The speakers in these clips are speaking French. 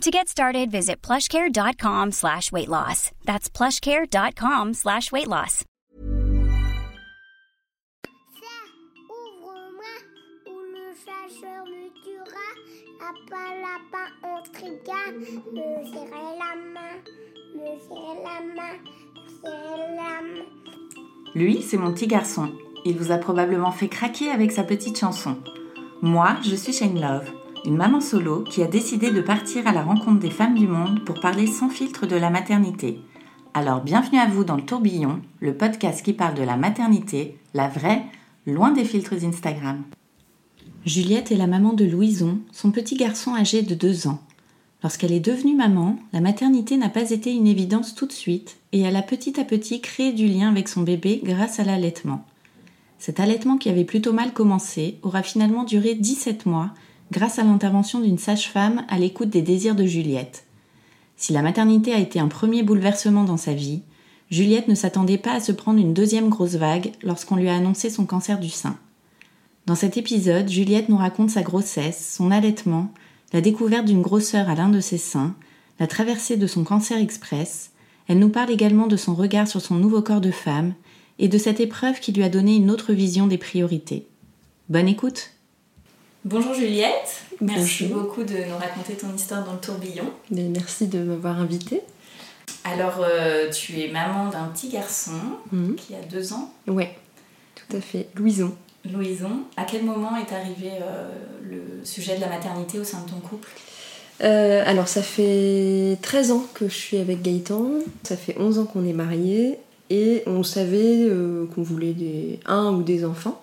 To get started, visit plushcare.com slash weight loss. That's plushcare.com slash weight loss. Ouvre-moi ou le chasseur me tuera. Lapin, lapin, on. Me serrer la main, me serrer la main, me serrer la main. Lui, c'est mon petit garçon. Il vous a probablement fait craquer avec sa petite chanson. Moi, je suis Shane Love, une maman solo qui a décidé de partir à la rencontre des femmes du monde pour parler sans filtre de la maternité. Alors bienvenue à vous dans le tourbillon, le podcast qui parle de la maternité, la vraie, loin des filtres Instagram. Juliette est la maman de Louison, son petit garçon âgé de 2 ans. Lorsqu'elle est devenue maman, la maternité n'a pas été une évidence tout de suite et elle a petit à petit créé du lien avec son bébé grâce à l'allaitement. Cet allaitement qui avait plutôt mal commencé aura finalement duré 17 mois grâce à l'intervention d'une sage-femme à l'écoute des désirs de Juliette. Si la maternité a été un premier bouleversement dans sa vie, Juliette ne s'attendait pas à se prendre une deuxième grosse vague lorsqu'on lui a annoncé son cancer du sein. Dans cet épisode, Juliette nous raconte sa grossesse, son allaitement, la découverte d'une grosseur à l'un de ses seins, la traversée de son cancer express. Elle nous parle également de son regard sur son nouveau corps de femme et de cette épreuve qui lui a donné une autre vision des priorités. Bonne écoute Bonjour Juliette, merci Bonjour. beaucoup de nous raconter ton histoire dans le tourbillon. Merci de m'avoir invitée. Alors, euh, tu es maman d'un petit garçon Mhm. qui a deux ans, Ouais, tout à fait. Louison. Louison. À quel moment est arrivé euh, le sujet de la maternité au sein de ton couple? Euh, alors, ça fait 13 ans que je suis avec Gaëtan. Ça fait 11 ans qu'on est mariés. Et on savait qu'on voulait des, un ou des enfants.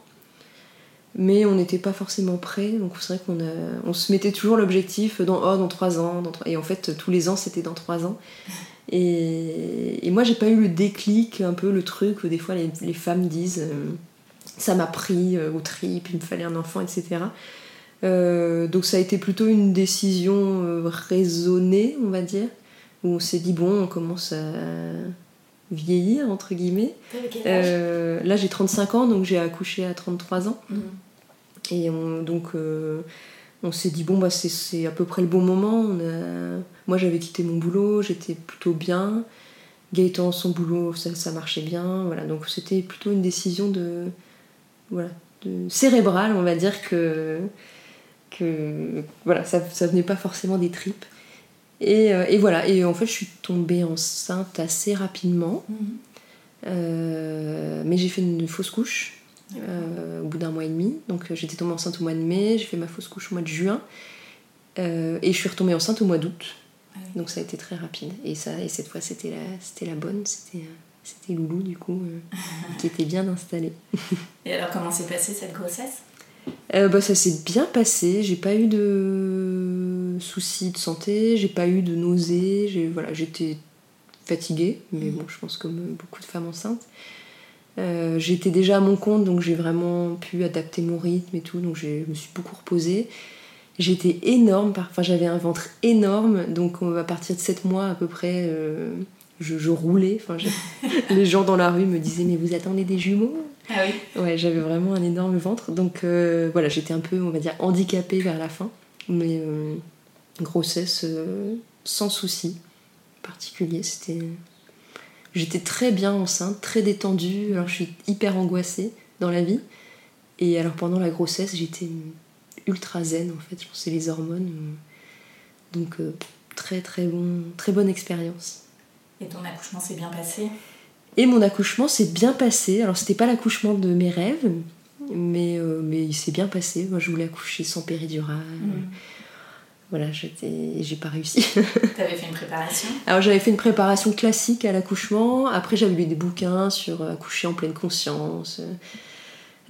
Mais on n'était pas forcément prêts. Donc, c'est vrai qu'on on se mettait toujours l'objectif dans, oh, dans 3 ans. Trois- Et en fait, tous les ans, c'était dans 3 ans. Et, et moi, j'ai pas eu le déclic, un peu le truc où des fois les, les femmes disent euh, ça m'a pris euh, au trip, il me fallait un enfant, etc. Euh, donc ça a été plutôt une décision euh, raisonnée, on va dire, où on s'est dit bon, on commence à vieillir, entre guillemets. Euh, là j'ai 35 ans, donc j'ai accouché à 33 ans. Mhm. Et on- donc euh, on s'est dit bon bah c'est- c'est à peu près le bon moment. On a- Moi j'avais quitté mon boulot, j'étais plutôt bien. Gaëtan son boulot ça, ça marchait bien. Voilà donc c'était plutôt une décision de voilà de cérébrale on va dire que que voilà ça ça venait pas forcément des tripes. Et, euh, et voilà et en fait je suis tombée enceinte assez rapidement. Mhm. Euh, mais j'ai fait une fausse couche euh, au bout d'un mois et demi. Donc j'étais tombée enceinte au mois de mai, j'ai fait ma fausse couche au mois de juin. Euh, et je suis retombée enceinte au mois d'août. Ah oui. Donc ça a été très rapide. Et, ça, et cette fois c'était la, la bonne, c'était, Loulou du coup, qui était bien installé. Et alors, comment s'est passée cette grossesse? Bah, ça s'est bien passé, j'ai pas eu de soucis de santé, j'ai pas eu de nausées, j'ai, voilà, j'étais fatiguée, mais bon, je pense comme beaucoup de femmes enceintes. Euh, j'étais déjà à mon compte, donc j'ai vraiment pu adapter mon rythme et tout, donc je me suis beaucoup reposée. J'étais énorme, enfin j'avais un ventre énorme, donc on- à partir de 7 mois à peu près, euh, je, je roulais. Enfin, les gens dans la rue me disaient Mais vous attendez des jumeaux? Ah oui Ouais, j'avais vraiment un énorme ventre. Donc euh, voilà, j'étais un peu, on va dire, handicapée vers la fin. Mais euh, grossesse euh, sans souci particulier. C'était... J'étais très bien enceinte, très détendue. Alors je suis hyper angoissée dans la vie. Et alors pendant la grossesse, j'étais ultra zen en fait. Je c'est les hormones. Donc euh, très très bon, très bonne expérience. Et ton accouchement s'est bien passé? Et mon accouchement s'est bien passé. Alors, c'était pas l'accouchement de mes rêves, mais, euh, mais il s'est bien passé. Moi, je voulais accoucher sans péridurale. Mhm. Voilà, j'ai pas réussi. T'avais fait une préparation? Alors, j'avais fait une préparation classique à l'accouchement. Après, j'avais lu des bouquins sur euh, accoucher en pleine conscience.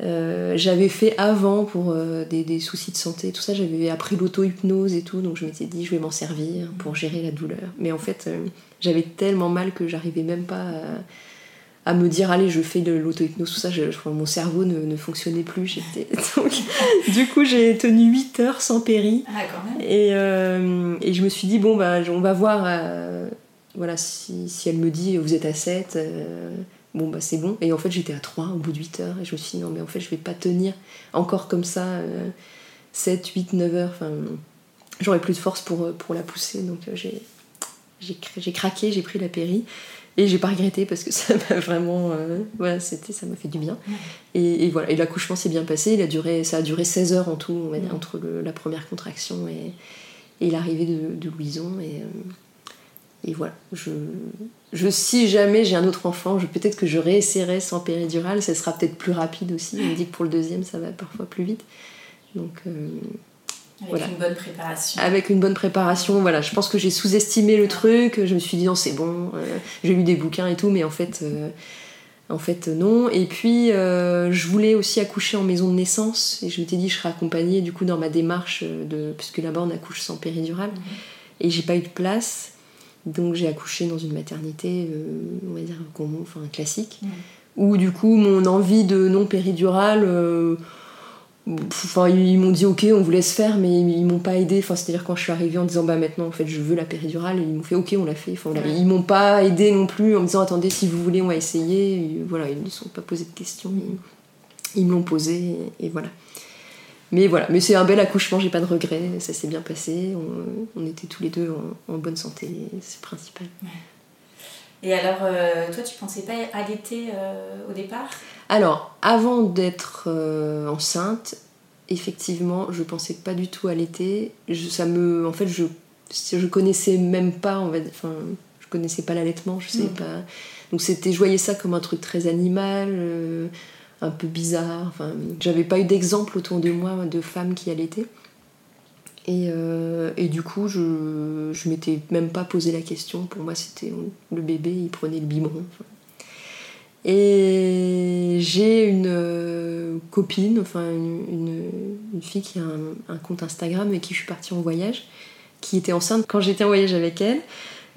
Euh, j'avais fait avant pour euh, des, des soucis de santé, tout ça, j'avais appris l'auto-hypnose et tout, donc je m'étais dit je vais m'en servir pour gérer la douleur. Mais en fait, euh, j'avais tellement mal que j'arrivais même pas à me dire allez je fais de l'auto-hypnose tout ça je, mon cerveau ne, fonctionnait plus j'étais donc du coup j'ai tenu 8 heures sans péri. Ah. Et, euh, et, je me suis dit bon bah on va voir euh, voilà si, si, elle me dit vous êtes à 7 euh, bon bah c'est bon. Et en fait j'étais à 3 au bout de 8 heures et je me suis dit non mais en fait je vais pas tenir encore comme ça 7 8 9 heures. Enfin j'aurais plus de force pour, pour la pousser donc j'ai j'ai craqué j'ai pris la péri et j'ai pas regretté parce que ça m'a vraiment. Euh, voilà, c'était, ça m'a fait du bien. Et, voilà. Et l'accouchement s'est bien passé. Il a duré, ça a duré 16 heures en tout, on va dire, entre la première contraction et, et l'arrivée de, de, Louison. Et, euh, et voilà. Je, je, si jamais j'ai un autre enfant, je, peut-être que je réessayerai sans péridurale. Ça sera peut-être plus rapide aussi. On dit que pour le deuxième, ça va parfois plus vite. Donc. Euh, avec une bonne préparation. Avec une bonne préparation, voilà. Je pense que j'ai sous-estimé le truc. Je me suis dit non, c'est bon. Euh, j'ai lu des bouquins et tout, mais en fait, euh, en fait non. Et puis, euh, je voulais aussi accoucher en maison de naissance. Et je m'étais dit, je serais accompagnée du coup dans ma démarche de, puisque là-bas on accouche sans péridurale. Mhm. Et j'ai pas eu de place, donc j'ai accouché dans une maternité, on va dire enfin classique, mhm. où du coup mon envie de non péridurale Enfin, ils m'ont dit ok, on vous laisse faire, mais ils m'ont pas aidé. Enfin, c'est-à-dire quand je suis arrivée en disant bah maintenant en fait je veux la péridurale, ils m'ont fait ok, on l'a fait. Enfin, Ils m'ont pas aidé non plus en me disant attendez si vous voulez on va essayer. voilà, ils ne sont pas posé de questions, ils, me l'ont posé et, voilà. Mais voilà, mais c'est un bel accouchement, j'ai pas de regrets, ça s'est bien passé, on, était tous les deux en, bonne santé, c'est principal. Et alors, euh, toi, tu pensais pas allaiter euh, au départ? Alors, avant d'être euh, enceinte, effectivement, je pensais pas du tout allaiter. Je, ça me, en fait, je, je connaissais même pas, on va, enfin, je connaissais pas l'allaitement, je sais mm. pas. Donc c'était, je voyais ça comme un truc très animal, un peu bizarre. Enfin, j'avais pas eu d'exemple autour de moi de femmes qui allaitaient. Euh, et, du coup, je, je m'étais même pas posé la question. Pour moi, c'était le bébé, il prenait le biberon. Et j'ai une euh, copine, enfin une, fille qui a un, compte Instagram avec qui je suis partie en voyage, qui était enceinte quand j'étais en voyage avec elle.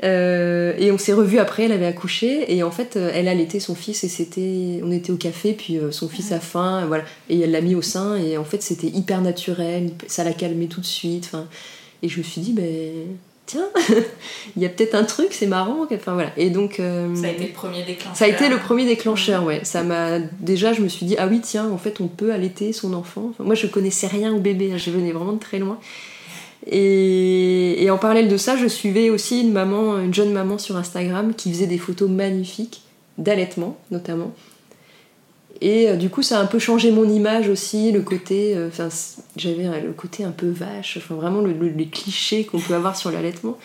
Euh, et on s'est revu après, elle avait accouché et en fait euh, elle allaitait son fils et c'était, on était au café puis euh, son fils a faim, voilà, et elle l'a mis au sein et en fait c'était hyper naturel, ça l'a calmé tout de suite, enfin, et je me suis dit ben tiens, il y a peut-être un truc, c'est marrant, enfin voilà, et donc ça a été le premier déclencheur. Ça a été le premier déclencheur, ouais, ça m'a déjà je me suis dit ah oui tiens en fait on peut allaiter son enfant, moi je connaissais rien au bébé, hein, je venais vraiment de très loin. Et, en parallèle de ça, je suivais aussi une maman, une jeune maman sur Instagram qui faisait des photos magnifiques d'allaitement notamment. Et euh, du coup, ça a un peu changé mon image aussi, le côté, euh, enfin, j'avais le côté un peu vache, enfin vraiment le, les clichés qu'on peut avoir sur l'allaitement.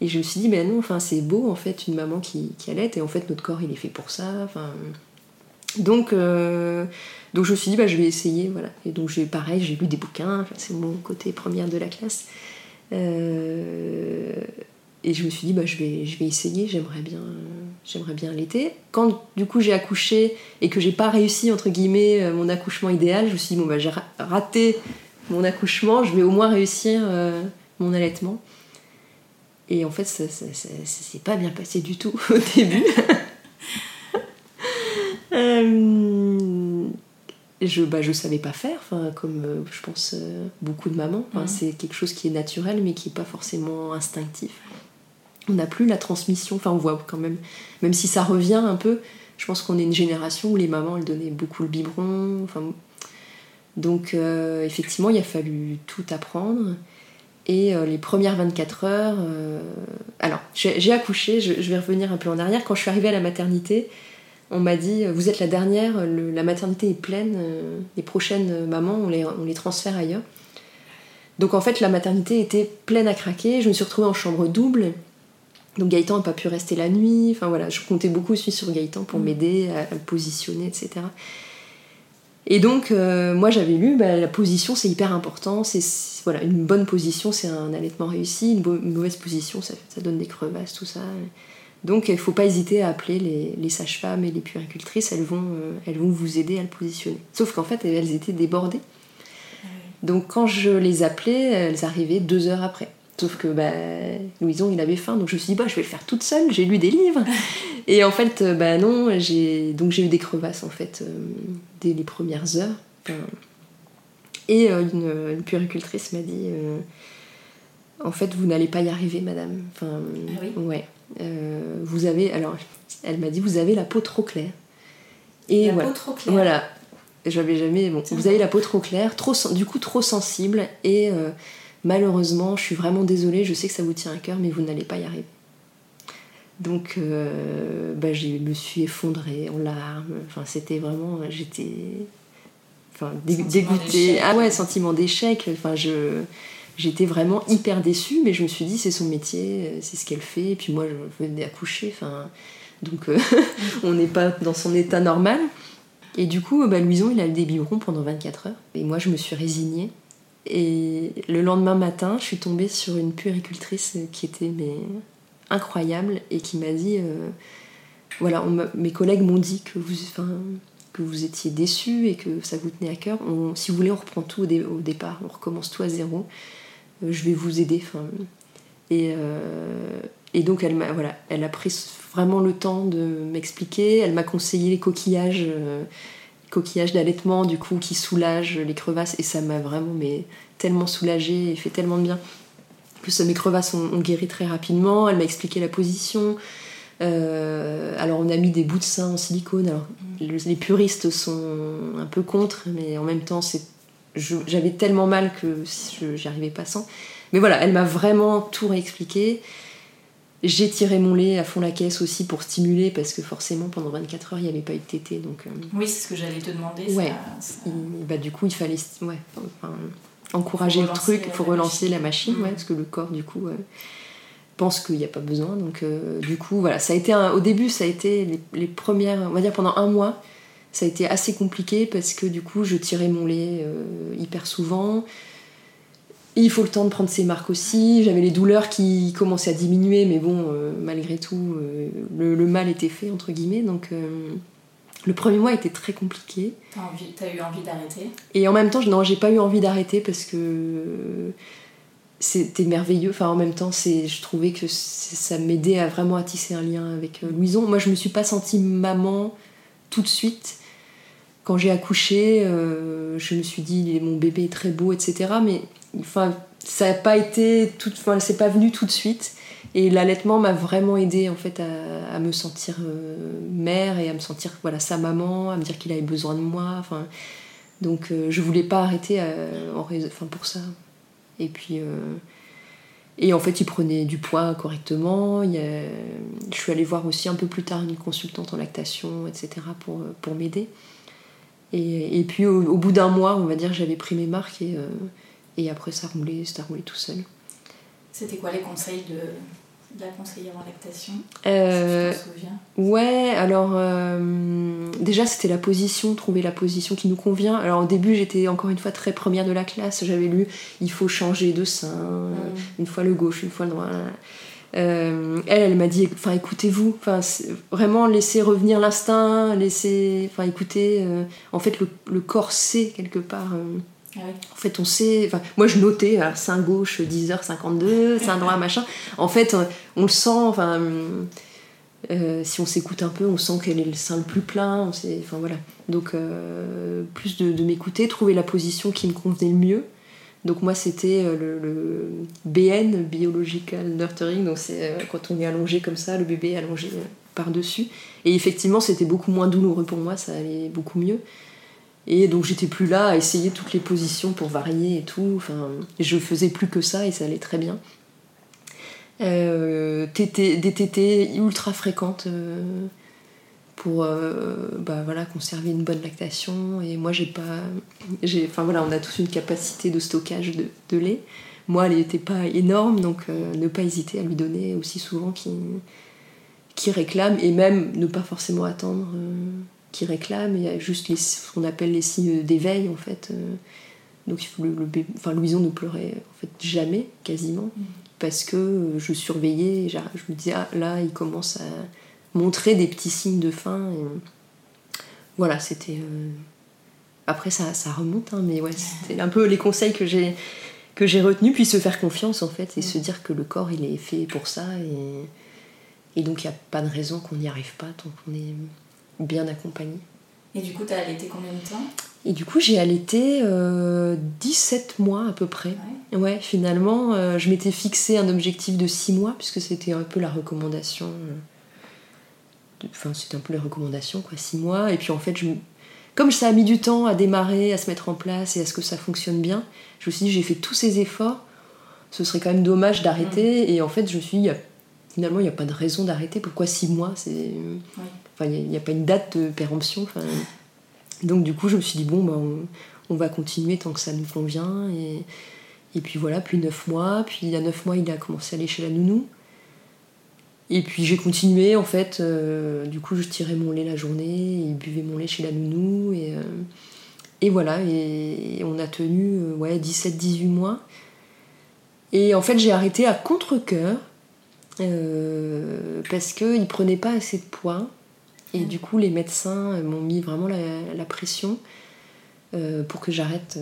Et je me suis dit, ben non, enfin c'est beau en fait une maman qui, qui allait, et en fait notre corps il est fait pour ça. Enfin, donc euh, donc je me suis dit, bah, je vais essayer, voilà. Et donc j'ai pareil, j'ai lu des bouquins, c'est mon côté première de la classe. Euh, et je me suis dit, bah, je, vais, essayer, j'aimerais bien, j'aimerais bien l'été. Quand du coup j'ai accouché et que j'ai pas réussi, entre guillemets, euh, mon accouchement idéal, je me suis dit, bon, bah, j'ai raté mon accouchement, je vais au moins réussir euh, mon allaitement. Et en fait, ça, ça, s'est pas bien passé du tout au début. je bah, je savais pas faire enfin comme euh, je pense euh, beaucoup de mamans. Mhm. c'est quelque chose qui est naturel mais qui est pas forcément instinctif. On n'a plus la transmission. Enfin on voit quand même même si ça revient un peu je pense qu'on est une génération où les mamans elles donnaient beaucoup le biberon. Enfin donc euh, effectivement il a fallu tout apprendre. Et les premières 24 heures alors j'ai accouché je, je vais revenir un peu en arrière. Quand je suis arrivée à la maternité on m'a dit vous êtes la dernière, la maternité est pleine, euh, les prochaines mamans on les, on les transfère ailleurs. Donc en fait la maternité était pleine à craquer, je me suis retrouvée en chambre double. Donc Gaëtan n'a pas pu rester la nuit, enfin voilà, je comptais beaucoup aussi sur Gaëtan pour mm. m'aider à, le positionner, etc. Et donc euh, moi j'avais lu, bah, la position c'est hyper important, c'est voilà, une bonne position c'est un allaitement réussi, une, mauvaise position ça, ça donne des crevasses, tout ça. Donc il ne faut pas hésiter à appeler les, sages-femmes et les puéricultrices, elles vont, euh, elles vont vous aider à le positionner. Sauf qu'en fait, elles étaient débordées. Donc quand je les appelais, elles arrivaient deux heures après. Sauf que bah, Louison, il avait faim, donc je me suis dit, bah, je vais le faire toute seule, j'ai lu des livres. Et en fait, euh, bah non, j'ai donc j'ai eu des crevasses en fait euh, dès les premières heures. Enfin, et euh, une, une puéricultrice m'a dit, euh, en fait, vous n'allez pas y arriver, madame. Enfin, Ah oui? ouais. Euh, vous avez, alors, elle m'a dit, vous avez la peau trop claire. Et La voilà. peau trop claire. Voilà. J'avais jamais. Bon, vous avez la peau trop claire, trop, du coup trop sensible, et euh, malheureusement, je suis vraiment désolée, je sais que ça vous tient à cœur, mais vous n'allez pas y arriver. Donc, euh, bah, je me suis effondrée en larmes. Enfin, c'était vraiment. J'étais. Enfin, dé- dégoûtée. Ah ouais, sentiment d'échec. Enfin, je. J'étais vraiment hyper déçue, mais je me suis dit, c'est son métier, euh, c'est ce qu'elle fait. Et puis moi, je venais d'accoucher, enfin, donc euh, on n'est pas dans son état normal. Et du coup, bah, Louison, il a des biberons pendant 24 heures. Et moi, je me suis résignée. Et le lendemain matin, je suis tombée sur une puéricultrice qui était mais, incroyable et qui m'a dit euh, voilà, mes collègues m'ont dit que vous, que vous étiez déçus et que ça vous tenait à cœur. Si vous voulez, on reprend tout au départ, on recommence tout à zéro. Euh, je vais vous aider. Et, euh, et donc, elle, m'a, voilà, elle a pris vraiment le temps de m'expliquer. Elle m'a conseillé les coquillages, euh, coquillages d'allaitement, du coup, qui soulagent les crevasses. Et ça m'a vraiment mais, tellement soulagée et fait tellement de bien. En plus, mes crevasses ont, guéri très rapidement. Elle m'a expliqué la position. Alors, on a mis des bouts de sein en silicone. Alors, le- les puristes sont un peu contre, mais en même temps, c'est j'avais tellement mal que j'y arrivais pas sans. Mais voilà, elle m'a vraiment tout réexpliqué. J'ai tiré mon lait à fond la caisse aussi pour stimuler parce que forcément pendant 24 heures il n'y avait pas eu de tétée donc euh, Oui, c'est ce que j'allais te demander. Ouais. ça- ça- il- bah, du coup il fallait ouais, enfin, encourager le truc, il faut relancer machine. la machine ouais, Mhm. parce que le corps du coup euh, pense qu'il n'y a pas besoin donc euh, du coup voilà ça a été un- au début ça a été les, les premières on va dire pendant un mois ça a été assez compliqué parce que du coup je tirais mon lait euh, hyper souvent Et il faut le temps de prendre ses marques aussi. J'avais les douleurs qui commençaient à diminuer, mais bon, euh, malgré tout, euh, le, le mal était fait, entre guillemets. Donc, le premier mois était très compliqué. T'as envie- t'as eu envie d'arrêter? Et en même temps, je- non, j'ai pas eu envie d'arrêter parce que c'était merveilleux. Enfin, en même temps, c'est, je trouvais que ça m'aidait à vraiment à tisser un lien avec Louison. Moi, je me suis pas sentie maman tout de suite. Quand j'ai accouché, euh, je me suis dit mon bébé est très beau, etc. Mais enfin, ça n'a pas été tout, c'est pas venu tout de suite. Et l'allaitement m'a vraiment aidé en fait à, me sentir euh, mère et à me sentir voilà sa maman, à me dire qu'il avait besoin de moi. Enfin, donc euh, je voulais pas arrêter euh, enfin, pour ça. Et puis et en fait il prenait du poids correctement. Je suis allée voir aussi un peu plus tard une consultante en lactation, etc. pour, pour m'aider. Et, et puis au, au bout d'un mois, on va dire, j'avais pris mes marques et, euh, et après ça roulait, ça roulait tout seul. C'était quoi les conseils de, de la conseillère en lactation Euh, Si tu souviens? Ouais, alors euh, déjà c'était la position, trouver la position qui nous convient. Alors au début j'étais encore une fois très première de la classe, j'avais lu il faut changer de sein, euh, une fois le gauche, une fois le droit. Euh, elle, elle m'a dit, enfin écoutez-vous, enfin vraiment laissez revenir l'instinct, laissez, enfin écoutez, euh, en fait le, le corps sait quelque part. euh, Ah oui. en fait, on sait. Enfin, moi, je notais, alors, sein gauche, 10h52, sein droit, machin. En fait, on le sent. Enfin, euh, si on s'écoute un peu, on sent quel est le sein le plus plein. On sait, enfin, voilà. Donc, euh, plus de, de m'écouter, trouver la position qui me convenait le mieux. Donc, moi, c'était euh, le, BN, Biological Nurturing. Donc, c'est euh, quand on est allongé comme ça, le bébé est allongé euh, par-dessus. Et effectivement, c'était beaucoup moins douloureux pour moi, ça allait beaucoup mieux. Et donc j'étais plus là à essayer toutes les positions pour varier et tout. Enfin, je faisais plus que ça et ça allait très bien. Des tétés ultra fréquentes pour euh, bah, voilà, conserver une bonne lactation. Et moi, j'ai pas. j'ai- Enfin voilà, on a tous une capacité de stockage de, de lait. Moi, elle n'était pas énorme, donc euh, ne pas hésiter à lui donner aussi souvent qu'il qui réclame et même ne pas forcément attendre euh, qui réclame. Il y a juste les, ce qu'on appelle les signes d'éveil en fait. euh. donc il faut le, enfin Louison ne pleurait en fait jamais quasiment parce que je surveillais. et Je me disais ah, là il commence à montrer des petits signes de faim. et voilà c'était. euh, Après ça, ça remonte hein, mais ouais c'était un peu les conseils que j'ai que j'ai retenu, puis se faire confiance en fait, et se dire que le corps il est fait pour ça, et, et donc il n'y a pas de raison qu'on n'y arrive pas tant qu'on est bien accompagné. Et du coup, tu as allaité combien de temps? Et du coup, j'ai allaité 17 mois à peu près. Ouais, finalement, euh, je m'étais fixé un objectif de 6 mois, puisque c'était un peu la recommandation. euh, Enfin, c'était un peu la recommandation, quoi, 6 mois. Et puis en fait, je... comme ça a mis du temps à démarrer, à se mettre en place et à ce que ça fonctionne bien, je me suis dit, j'ai fait tous ces efforts, ce serait quand même dommage d'arrêter. Et en fait, je me suis dit, finalement, il n'y a pas de raison d'arrêter. Pourquoi 6 mois C'est. Enfin, il n'y a, pas une date de péremption. Enfin, donc du coup, je me suis dit, bon, bah, on, on va continuer tant que ça nous convient. Et, et puis voilà, puis 9 mois. Puis il y a 9 mois, il a commencé à aller chez la nounou. Et puis j'ai continué, en fait. euh, du coup, je tirais mon lait la journée, il buvait mon lait chez la nounou. Et, euh, et voilà, et, on a tenu euh, ouais, 17-18 mois. Et en fait, j'ai arrêté à contre-coeur. parce qu'il prenait pas assez de poids. Et du coup, les médecins m'ont mis vraiment la, la pression pour que j'arrête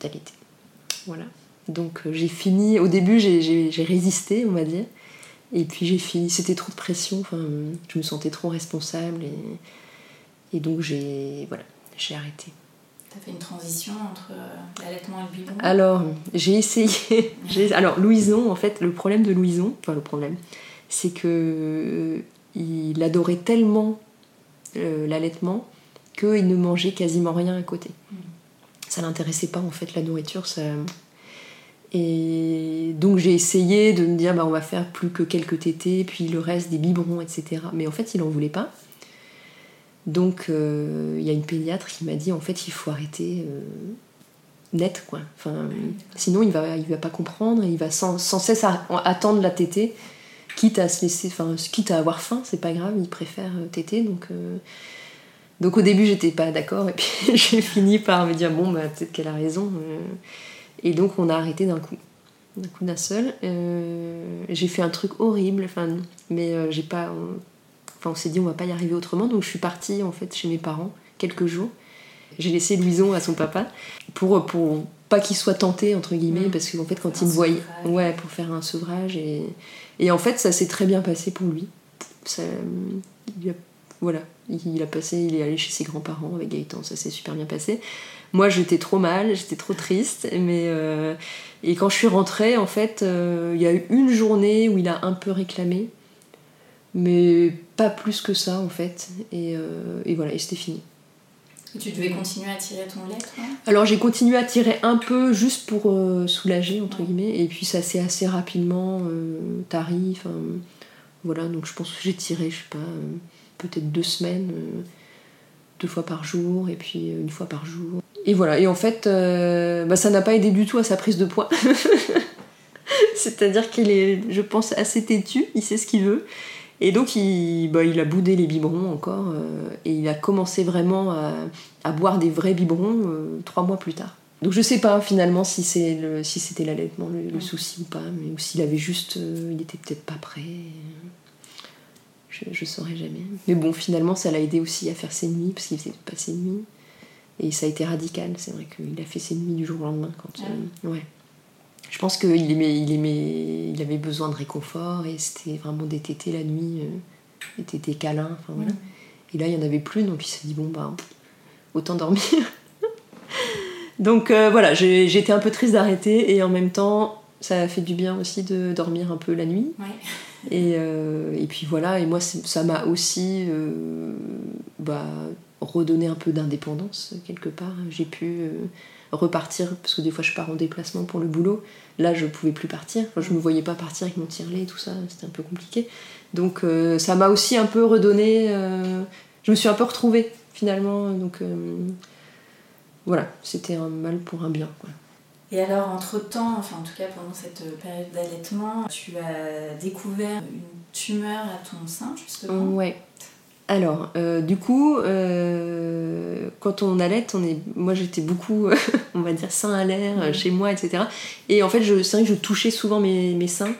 d'allaiter. Voilà. Donc j'ai fini, au début j'ai résisté, on va dire. Et puis j'ai fini, c'était trop de pression, enfin, je me sentais trop responsable. Et, et donc j'ai voilà, j'ai arrêté. Tu as fait une transition entre euh, l'allaitement et le biberon Alors, j'ai essayé. Alors, Louison, en fait, le problème de Louison, enfin, le problème, c'est que euh, il adorait tellement euh, l'allaitement qu'il ne mangeait quasiment rien à côté. Ça l'intéressait pas, en fait, la nourriture. Ça... Et donc, j'ai essayé de me dire, bah, on va faire plus que quelques tétés, puis le reste des biberons, etc. Mais en fait, il en voulait pas. Donc, euh, il y a une pédiatre qui m'a dit, en fait, il faut arrêter. euh, net quoi. Sinon il va il va pas comprendre, il va sans, cesse attendre la tétée, quitte à se laisser, enfin quitte à avoir faim, c'est pas grave, il préfère euh, téter donc. Donc au début j'étais pas d'accord et puis j'ai fini par me dire bon bah peut-être qu'elle a raison et donc on a arrêté d'un coup, d'un coup d'un seul. Euh, j'ai fait un truc horrible, enfin mais euh, j'ai pas, on- enfin on s'est dit on va pas y arriver autrement donc je suis partie en fait chez mes parents quelques jours. J'ai laissé Louison à son papa pour, pour pas qu'il soit tenté, entre guillemets, Mm. parce qu'en fait, quand il me voyait. Ouais, pour faire un sevrage. Et, et en fait, ça s'est très bien passé pour lui. Ça, il a, voilà, il a passé, il est allé chez ses grands-parents avec Gaëtan, ça s'est super bien passé. Moi, j'étais trop mal, j'étais trop triste, mais. euh, et quand je suis rentrée, en fait, euh, il y a eu une journée où il a un peu réclamé, mais pas plus que ça, en fait. Et, euh, et voilà, et c'était fini. Et tu devais continuer à tirer ton lait, toi? Alors j'ai continué à tirer un peu juste pour soulager entre guillemets et puis ça s'est assez rapidement tari. enfin, voilà donc je pense que j'ai tiré je sais pas peut-être deux semaines, euh, deux fois par jour et puis euh, une fois par jour. Et voilà et en fait euh, bah, ça n'a pas aidé du tout à sa prise de poids. C'est-à-dire qu'il est je pense assez têtu, il sait ce qu'il veut. Et donc il, bah, il a boudé les biberons encore euh, et il a commencé vraiment à, à boire des vrais biberons euh, trois mois plus tard. Donc je sais pas finalement si c'est le, si c'était l'allaitement le, le souci ou pas, mais ou s'il avait juste, euh, il était peut-être pas prêt. Je, je saurais jamais. Mais bon finalement ça l'a aidé aussi à faire ses nuits parce qu'il faisait pas ses nuits et ça a été radical. C'est vrai qu'il a fait ses nuits du jour au lendemain quand. ouais. Je pense qu'il aimait, il aimait, il avait besoin de réconfort et c'était vraiment des tétés la nuit, euh, des tétés câlins, enfin voilà. Et là, il n'y en avait plus, donc il s'est dit, bon, bah, autant dormir. donc euh, voilà, été un peu triste d'arrêter et en même temps, ça a fait du bien aussi de dormir un peu la nuit. Ouais. Et, euh, et puis voilà, et moi, ça m'a aussi euh, bah, redonné un peu d'indépendance quelque part. J'ai pu euh, repartir, parce que des fois je pars en déplacement pour le boulot. Là, je pouvais plus partir. Enfin, je me voyais pas partir avec mon tire-lait et tout ça, c'était un peu compliqué. Donc ça m'a aussi un peu redonné. je me suis un peu retrouvée finalement. Donc voilà, c'était un mal pour un bien. Et alors, entre-temps, enfin en tout cas pendant cette période d'allaitement, tu as découvert une tumeur à ton sein, justement? Ouais. Alors, euh, du coup, euh, quand on allait, on est... moi j'étais beaucoup, on va dire, sein à l'air, euh, chez moi, etc. Et en fait, c'est vrai que je touchais souvent mes, mes seins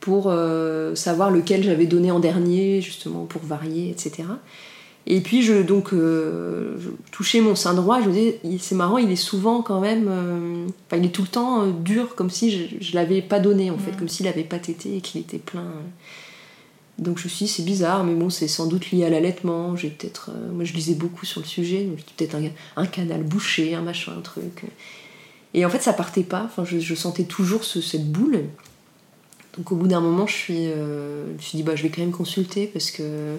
pour euh, savoir lequel j'avais donné en dernier, justement, pour varier, etc. Et puis je donc euh, je touchais mon sein droit, je me disais c'est marrant, il est souvent quand même, euh, enfin il est tout le temps euh, dur, comme si je, je l'avais pas donné en fait, comme s'il avait pas tété et qu'il était plein. Donc je me suis dit c'est bizarre, mais bon c'est sans doute lié à l'allaitement. J'ai peut-être, moi je lisais beaucoup sur le sujet, donc peut-être un, un, canal bouché, un machin, un truc. Et en fait ça partait pas, enfin je, je sentais toujours ce, cette boule. Donc au bout d'un moment je suis, je me suis dit bah je vais quand même consulter parce que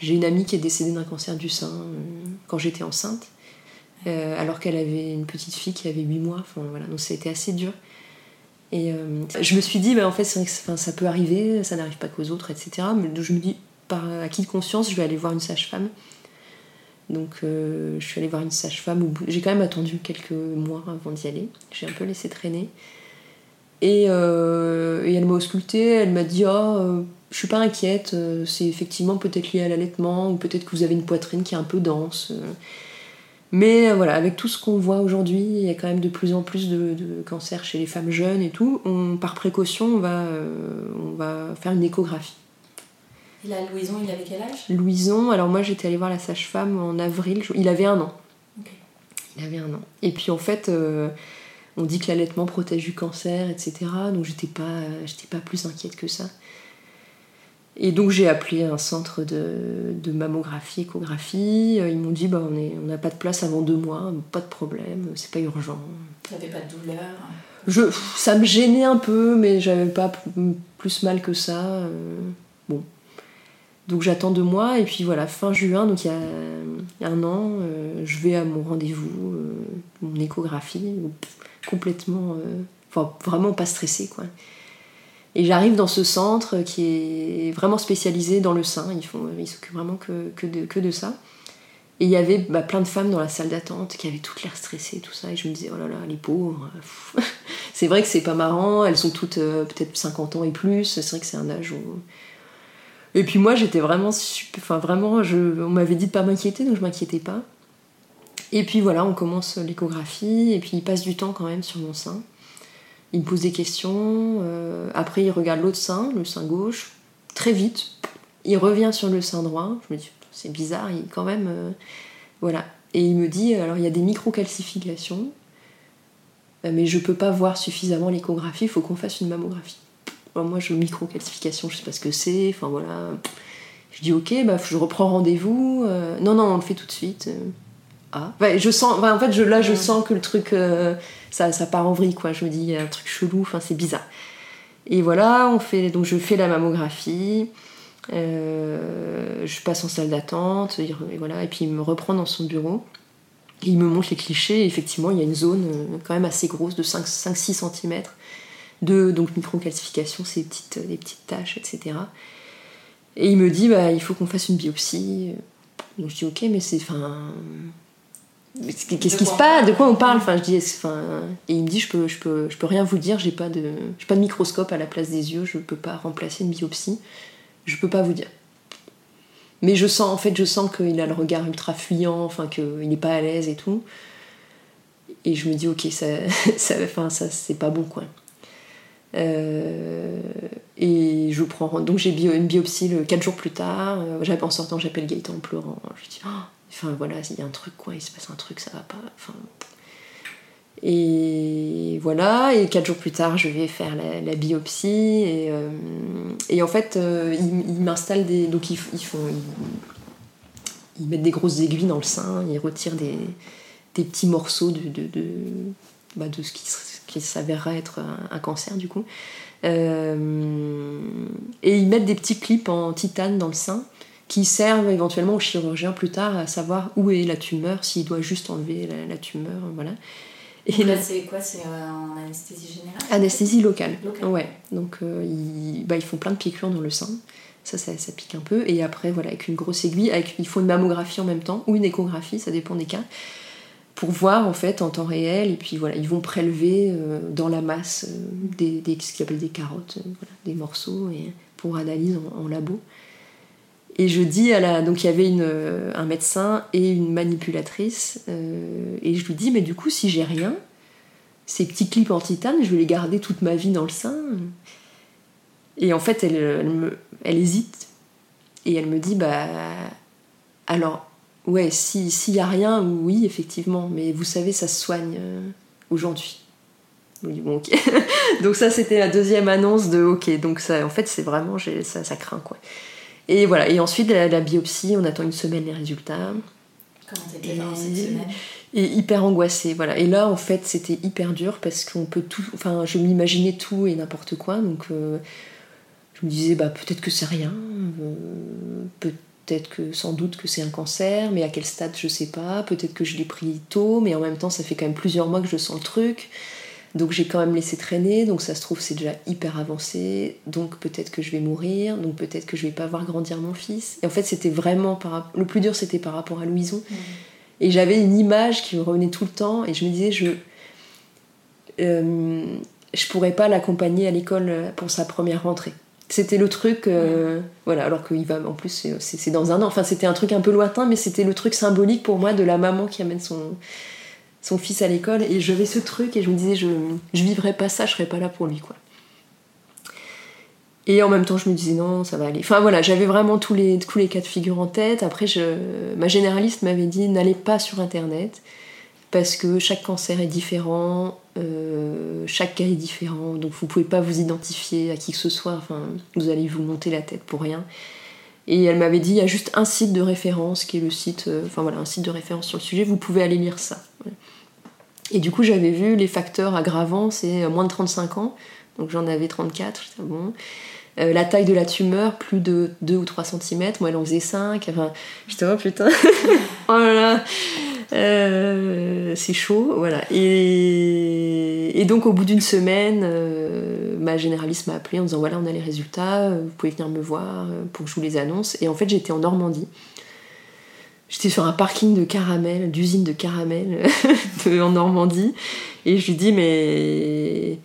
j'ai une amie qui est décédée d'un cancer du sein euh, quand j'étais enceinte, euh, alors qu'elle avait une petite fille qui avait 8 mois. Donc ça a été assez dur. Et euh, je me suis dit, bah, en fait, c'est ça peut arriver, ça n'arrive pas qu'aux autres, etc. Mais je me dis, par acquis de conscience, je vais aller voir une sage-femme. Donc je suis allée voir une sage-femme. J'ai quand même attendu quelques mois avant d'y aller. J'ai un peu laissé traîner. Et, et elle m'a auscultée, elle m'a dit, oh, je suis pas inquiète, euh, c'est effectivement peut-être lié à l'allaitement, ou peut-être que vous avez une poitrine qui est un peu dense. Euh. Mais euh, voilà, avec tout ce qu'on voit aujourd'hui, il y a quand même de plus en plus de, cancers chez les femmes jeunes et tout. On, par précaution, on va, on va faire une échographie. Et là, Louison, il avait quel âge? Louison, alors moi j'étais allée voir la sage-femme en avril, il avait un an. Il avait un an. Et puis en fait, on dit que l'allaitement protège du cancer, etc. Donc j'étais pas, j'étais pas plus inquiète que ça. Et donc j'ai appelé un centre de, mammographie, échographie. Ils m'ont dit bah, on n'a pas de place avant deux mois, pas de problème, c'est pas urgent. T'avais pas de douleur je, Ça me gênait un peu, mais j'avais pas plus mal que ça. Euh, bon. Donc j'attends deux mois, et puis voilà, fin juin, donc il y a un an, euh, je vais à mon rendez-vous, euh, mon échographie, complètement. Enfin, vraiment pas stressée quoi. Et j'arrive dans ce centre qui est vraiment spécialisé dans le sein. Ils, font, ils s'occupent vraiment que, que, de, que de ça. Et il y avait bah, plein de femmes dans la salle d'attente qui avaient toutes l'air stressées, tout ça. Et je me disais, oh là là, les pauvres. c'est vrai que c'est pas marrant. Elles sont toutes euh, peut-être 50 ans et plus. C'est vrai que c'est un âge où. Et puis moi, j'étais vraiment. Enfin, vraiment, on m'avait dit de pas m'inquiéter, donc je m'inquiétais pas. Et puis voilà, on commence l'échographie. Et puis il passe du temps quand même sur mon sein. Il me pose des questions. Euh, après, il regarde l'autre sein, le sein gauche. Très vite, il revient sur le sein droit. Je me dis, c'est bizarre, il quand même. Euh, voilà. Et il me dit, alors il y a des microcalcifications, euh, mais je peux pas voir suffisamment l'échographie, il faut qu'on fasse une mammographie. Moi, je microcalcification, je sais pas ce que c'est. Enfin voilà. Je dis, ok, bah, je reprends rendez-vous. non, non, on le fait tout de suite. Ah. je sens, en fait, je, là, je sens que le truc ça, ça part en vrille, quoi. Je me dis, il y a un truc chelou, enfin, c'est bizarre. Et voilà, on fait, donc je fais la mammographie, euh, je passe en salle d'attente, et, voilà, et puis il me reprend dans son bureau. il me montre les clichés, et effectivement, il y a une zone euh, quand même assez grosse de 5-6 cm de donc microcalcification, ces petites, des petites taches, etc. Et il me dit, bah, il faut qu'on fasse une biopsie. Donc je dis, ok, mais c'est. Enfin, qu'est-ce qui se passe? De quoi on parle? Enfin, je dis, enfin, et il me dit, je peux, je peux, je peux rien vous dire. J'ai pas de, pas de microscope à la place des yeux. Je peux pas remplacer une biopsie. Je peux pas vous dire. Mais je sens, en fait, je sens qu'il a le regard ultra fuyant, enfin qu'il n'est pas à l'aise et tout. Et je me dis, ok, ça, ça, enfin, ça, c'est pas bon, quoi. Euh, et je prends donc j'ai une biopsie le 4 jours plus tard. Euh, en sortant, j'appelle Gaëtan en pleurant. Je dis, oh, Enfin voilà, il y a un truc quoi, il se passe un truc, ça va pas. Enfin, et voilà, et quatre jours plus tard, je vais faire la, biopsie. Et, euh, et, en fait, euh, ils, m'installent des. Donc ils, font. Ils, mettent des grosses aiguilles dans le sein, ils retirent des, des petits morceaux de, de, de, bah, de ce qui, qui s'avérera être un, cancer du coup. Euh, et ils mettent des petits clips en titane dans le sein qui servent éventuellement au chirurgien plus tard à savoir où est la tumeur, s'il doit juste enlever la, tumeur, voilà. Et là, c'est quoi C'est euh, en anesthésie générale Anesthésie locale. Ouais. Donc euh, ils, bah, ils, font plein de piqûres dans le sein. Ça, ça, pique un peu. Et après, voilà, avec une grosse aiguille, avec, ils font une mammographie en même temps ou une échographie, ça dépend des cas, pour voir en fait en temps réel. Et puis voilà, ils vont prélever euh, dans la masse des, des, ce qu'ils appellent des carottes, voilà, des morceaux, et pour analyse en labo. Et je dis à la. Donc il y avait une, un médecin et une manipulatrice. Euh, et je lui dis, mais du coup, si j'ai rien, ces petits clips en titane, je vais les garder toute ma vie dans le sein. Et en fait, elle, elle, me, elle hésite. Et elle me dit, bah. Alors, ouais, s'il si y a rien, oui, effectivement, mais vous savez, ça se soigne euh, aujourd'hui. Oui, bon, ok. donc ça, c'était la deuxième annonce de ok. Donc ça, en fait, c'est vraiment, ça, ça craint quoi. Et voilà. Et ensuite, la, biopsie, on attend une semaine les résultats. Comment cette semaine et hyper angoissée, voilà. Et là, en fait, c'était hyper dur parce qu'on peut tout. Enfin, je m'imaginais tout et n'importe quoi, donc euh, je me disais, bah peut-être que c'est rien, euh, peut-être que sans doute que c'est un cancer, mais à quel stade, je sais pas. Peut-être que je l'ai pris tôt, mais en même temps, ça fait quand même plusieurs mois que je sens le truc. Donc j'ai quand même laissé traîner, donc ça se trouve c'est déjà hyper avancé, donc peut-être que je vais mourir, donc peut-être que je vais pas voir grandir mon fils. Et en fait c'était vraiment par... le plus dur c'était par rapport à Louison. Mmh. Et j'avais une image qui me revenait tout le temps, et je me disais je euh, je pourrais pas l'accompagner à l'école pour sa première rentrée. C'était le truc, euh, voilà, alors qu'il va, en plus c'est dans un an, enfin c'était un truc un peu lointain, mais c'était le truc symbolique pour moi de la maman qui amène son, son fils à l'école et je vais ce truc et je me disais je, je vivrais pas ça, je serais pas là pour lui quoi. Et en même temps je me disais non ça va aller. Enfin voilà j'avais vraiment tous les, tous les cas de figure en tête. Après je, ma généraliste m'avait dit n'allez pas sur internet parce que chaque cancer est différent, euh, chaque cas est différent, donc vous pouvez pas vous identifier à qui que ce soit, enfin vous allez vous monter la tête pour rien. Et elle m'avait dit il y a juste un site de référence qui est le site, euh, enfin voilà, un site de référence sur le sujet, vous pouvez aller lire ça. Et du coup, j'avais vu les facteurs aggravants, c'est moins de 35 ans, donc j'en avais 34, j'étais bon. Euh, la taille de la tumeur, plus de 2 ou 3 cm, moi elle en faisait 5, enfin, j'étais oh putain, oh là là, euh, c'est chaud, voilà. Et, donc au bout d'une semaine, euh, ma généraliste m'a appelé en disant voilà, on a les résultats, vous pouvez venir me voir pour que je vous les annonce. Et en fait, j'étais en Normandie. J'étais sur un parking de caramel, d'usine de caramel en Normandie, et je lui dis mais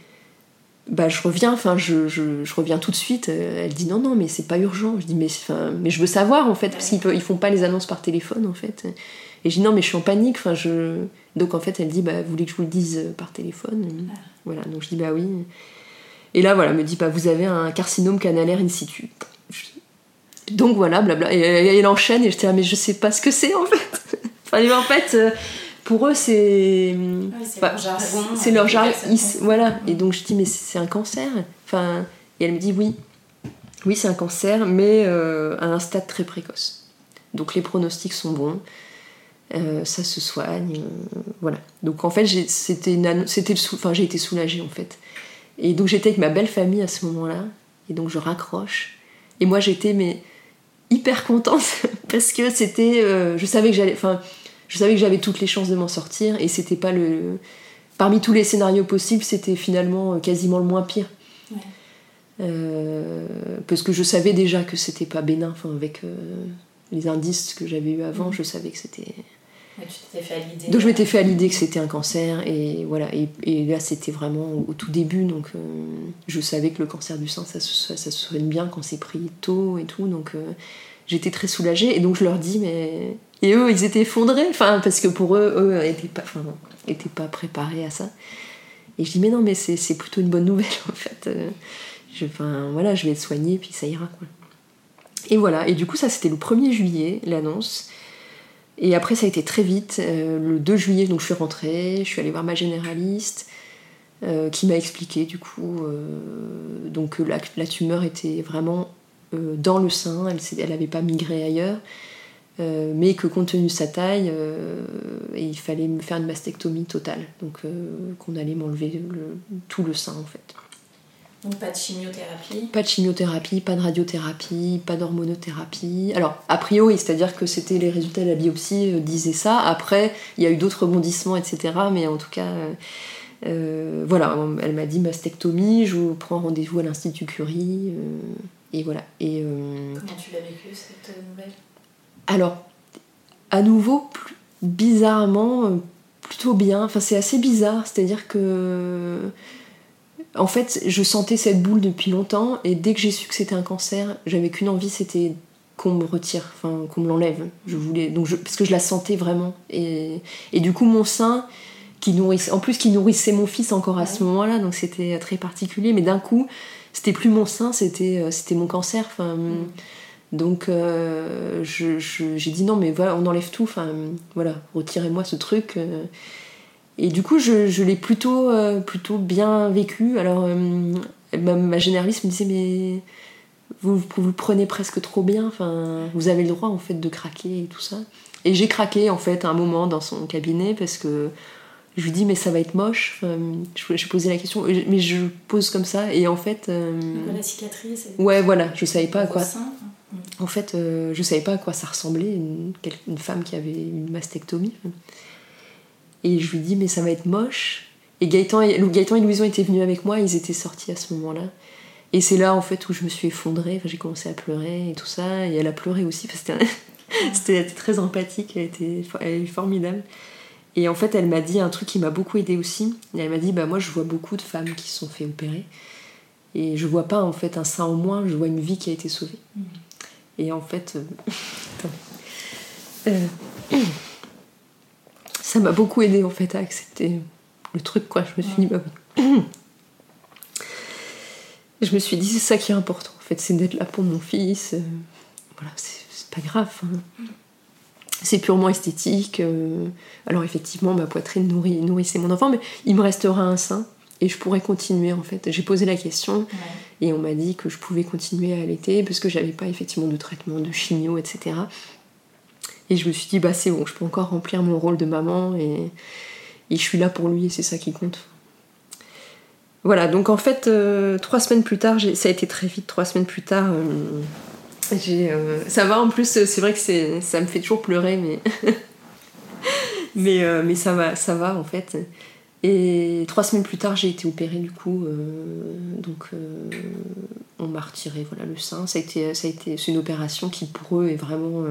bah je reviens, enfin je, je, reviens tout de suite. Elle dit non non mais c'est pas urgent. Je dis mais mais je veux savoir en fait parce qu'ils ils font pas les annonces par téléphone en fait. Et je dis non mais je suis en panique. Enfin je donc en fait elle dit bah vous voulez que je vous le dise par téléphone? Voilà donc je dis bah oui. Et là voilà elle me dit bah vous avez un carcinome canalaire in situ. Donc voilà, blabla. Et, elle enchaîne et j'étais là, mais je sais pas ce que c'est en fait. enfin, en fait, euh, pour eux, c'est. c'est leur jargon. voilà. Et donc je dis, mais c'est un cancer? Enfin, et elle me dit, oui. Oui, c'est un cancer, mais euh, à un stade très précoce. Donc les pronostics sont bons. Euh, ça se soigne, voilà. Donc en fait, c'était, enfin, j'ai été soulagée en fait. Et donc j'étais avec ma belle famille à ce moment-là, et donc je raccroche. Et moi j'étais mais hyper contente parce que c'était euh, je savais que j'allais enfin je savais que j'avais toutes les chances de m'en sortir et c'était pas le parmi tous les scénarios possibles c'était finalement euh, quasiment le moins pire euh, parce que je savais déjà que c'était pas bénin enfin avec les indices que j'avais eu avant je savais que c'était donc je m'étais fait à l'idée que c'était un cancer et voilà. Et, là c'était vraiment au, tout début. Donc euh, je savais que le cancer du sein ça, se soigne bien quand c'est pris tôt et tout. Donc euh, j'étais très soulagée. Et donc je leur dis mais et eux ils étaient effondrés. Enfin parce que pour eux eux étaient pas enfin pas préparés à ça. Et je dis mais non mais c'est plutôt une bonne nouvelle en fait. Euh, je, enfin voilà je vais être soignée puis ça ira quoi. Et voilà. Et du coup ça c'était le 1er juillet l'annonce et après, ça a été très vite. Euh, le 2 juillet, donc je suis rentrée, je suis allée voir ma généraliste, euh, qui m'a expliqué du coup euh, donc que la, tumeur était vraiment dans le sein, elle n'avait pas migré ailleurs, mais que compte tenu de sa taille, il fallait me faire une mastectomie totale, donc qu'on allait m'enlever tout le sein en fait. Donc pas de chimiothérapie Pas de chimiothérapie, pas de radiothérapie, pas d'hormonothérapie. Alors, a priori, c'est-à-dire que c'était les résultats de la biopsie euh, disaient ça. Après, il y a eu d'autres rebondissements, etc. Mais en tout cas, euh, euh, voilà, elle m'a dit mastectomie, je prends rendez-vous à l'Institut Curie. et voilà. Et, Comment tu l'as vécu cette nouvelle? Alors, à nouveau, bizarrement, plutôt bien. Enfin, c'est assez bizarre, c'est-à-dire que en fait, je sentais cette boule depuis longtemps et dès que j'ai su que c'était un cancer, j'avais qu'une envie, c'était qu'on me retire, enfin qu'on me l'enlève. Je voulais donc parce que je la sentais vraiment et, du coup mon sein qui nourrissait, en plus qui nourrissait mon fils encore à ce moment-là, donc c'était très particulier. Mais d'un coup, c'était plus mon sein, c'était euh, c'était mon cancer. Enfin, Donc euh, je- je- j'ai dit non mais voilà, on enlève tout, enfin voilà, retirez-moi ce truc. euh. Et du coup je, je l'ai plutôt, euh, plutôt bien vécu. Alors euh, ma, ma généraliste me disait mais vous, vous prenez presque trop bien, enfin vous avez le droit en fait de craquer et tout ça. Et j'ai craqué en fait à un moment dans son cabinet parce que je lui dis mais ça va être moche. Enfin, je, je posais la question, mais je pose comme ça et en fait... euh, La cicatrice. Ouais, voilà, je savais pas à quoi. sein. En fait, euh, je savais pas à quoi ça ressemblait, une femme qui avait une mastectomie. Et je lui dis, mais ça va être moche. Et Gaëtan et, Gaëtan et Louison étaient venus avec moi, ils étaient sortis à ce moment-là. Et c'est là, en fait, où je me suis effondrée, enfin, j'ai commencé à pleurer et tout ça. Et elle a pleuré aussi, parce que c'était, c'était elle était très empathique, elle était, elle est formidable. Et en fait, elle m'a dit un truc qui m'a beaucoup aidée aussi. Et elle m'a dit, bah moi, je vois beaucoup de femmes qui se sont fait opérer. Et je vois pas, en fait, un sein en moins, je vois une vie qui a été sauvée. Et en fait, euh. Euh, ça m'a beaucoup aidé en fait à accepter le truc quoi. Je me suis dit bah oui. Je me suis dit c'est ça qui est important en fait, c'est d'être là pour mon fils. euh, voilà, c'est pas grave. hein. C'est purement esthétique. euh, alors effectivement, ma poitrine nourrit, nourrissait mon enfant, mais il me restera un sein et je pourrais continuer en fait. J'ai posé la question. Et on m'a dit que je pouvais continuer à allaiter parce que j'avais pas effectivement de traitement, de chimio, etc. Et je me suis dit, bah c'est bon, je peux encore remplir mon rôle de maman et, et je suis là pour lui et c'est ça qui compte. Voilà, donc en fait, euh, trois semaines plus tard, ça a été très vite, trois semaines plus tard, euh, euh, ça va en plus, c'est vrai que ça me fait toujours pleurer, mais, mais, mais ça, va, ça va en fait. Et trois semaines plus tard, j'ai été opérée du coup. donc, on m'a retiré voilà, le sein. Ça a été, été, c'est une opération qui pour eux est vraiment.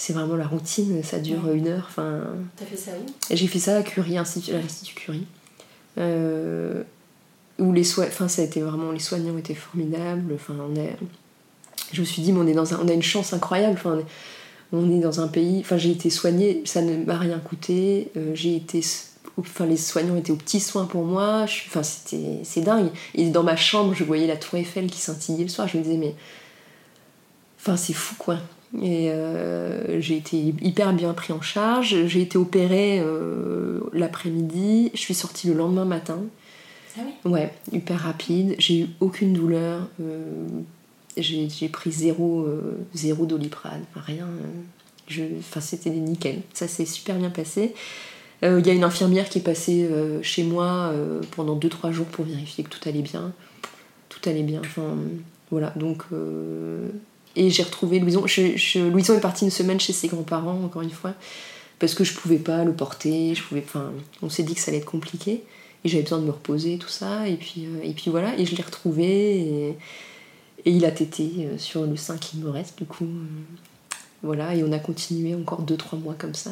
C'est vraiment la routine, ça dure une heure. Enfin, T'as fait ça où? J'ai fait ça à Curie, Institut, à l'Institut Curie. Euh, où les soins. Enfin, ça a été vraiment. Les soignants étaient formidables. Enfin, on est. Je me suis dit, mais on, est dans un, on a une chance incroyable. Enfin, on est, on est dans un pays. Enfin, j'ai été soignée, ça ne m'a rien coûté. Euh, j'ai été. Enfin, les soignants étaient aux petits soins pour moi. Je- enfin, c'était, c'est dingue. Et dans ma chambre, je voyais la Tour Eiffel qui scintillait le soir. Je me disais, mais. Enfin, c'est fou, quoi. Et euh, j'ai été hyper bien pris en charge. J'ai été opérée euh, l'après-midi. Je suis sortie le lendemain matin. Ah oui Ouais, hyper rapide. J'ai eu aucune douleur. euh, j'ai pris zéro, zéro doliprane, enfin, rien. je- Enfin, c'était nickel. Ça s'est super bien passé. Il y a une infirmière qui est passée chez moi pendant 2-3 jours pour vérifier que tout allait bien. Tout allait bien. Enfin, voilà. Donc, et j'ai retrouvé Louison. Je, je- Louison est parti une semaine chez ses grands-parents, encore une fois, parce que je pouvais pas le porter. Je pouvais, enfin, on s'est dit que ça allait être compliqué. Et j'avais besoin de me reposer, tout ça. Et puis, euh, et puis voilà. Et je l'ai retrouvé. Et, et il a tété euh, sur le sein qui me reste, du coup. euh, voilà. Et on a continué encore 2-3 mois comme ça,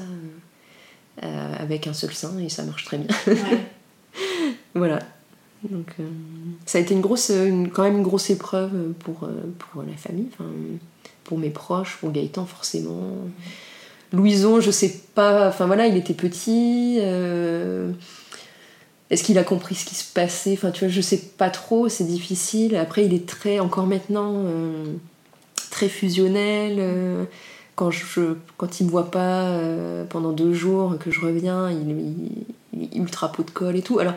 euh, avec un seul sein. Et ça marche très bien. Ouais. Voilà. Donc, euh, ça a été une grosse, quand même une grosse épreuve pour, euh, pour la famille, pour mes proches, pour Gaëtan forcément. Louison, je sais pas, enfin voilà, il était petit. euh, Est-ce qu'il a compris ce qui se passait? Enfin, tu vois, je sais pas trop, c'est difficile. Après, il est très, encore maintenant, très fusionnel. quand, je, quand il me voit pas pendant deux jours, que je reviens, il, il- il ultra pot de colle et tout. Alors,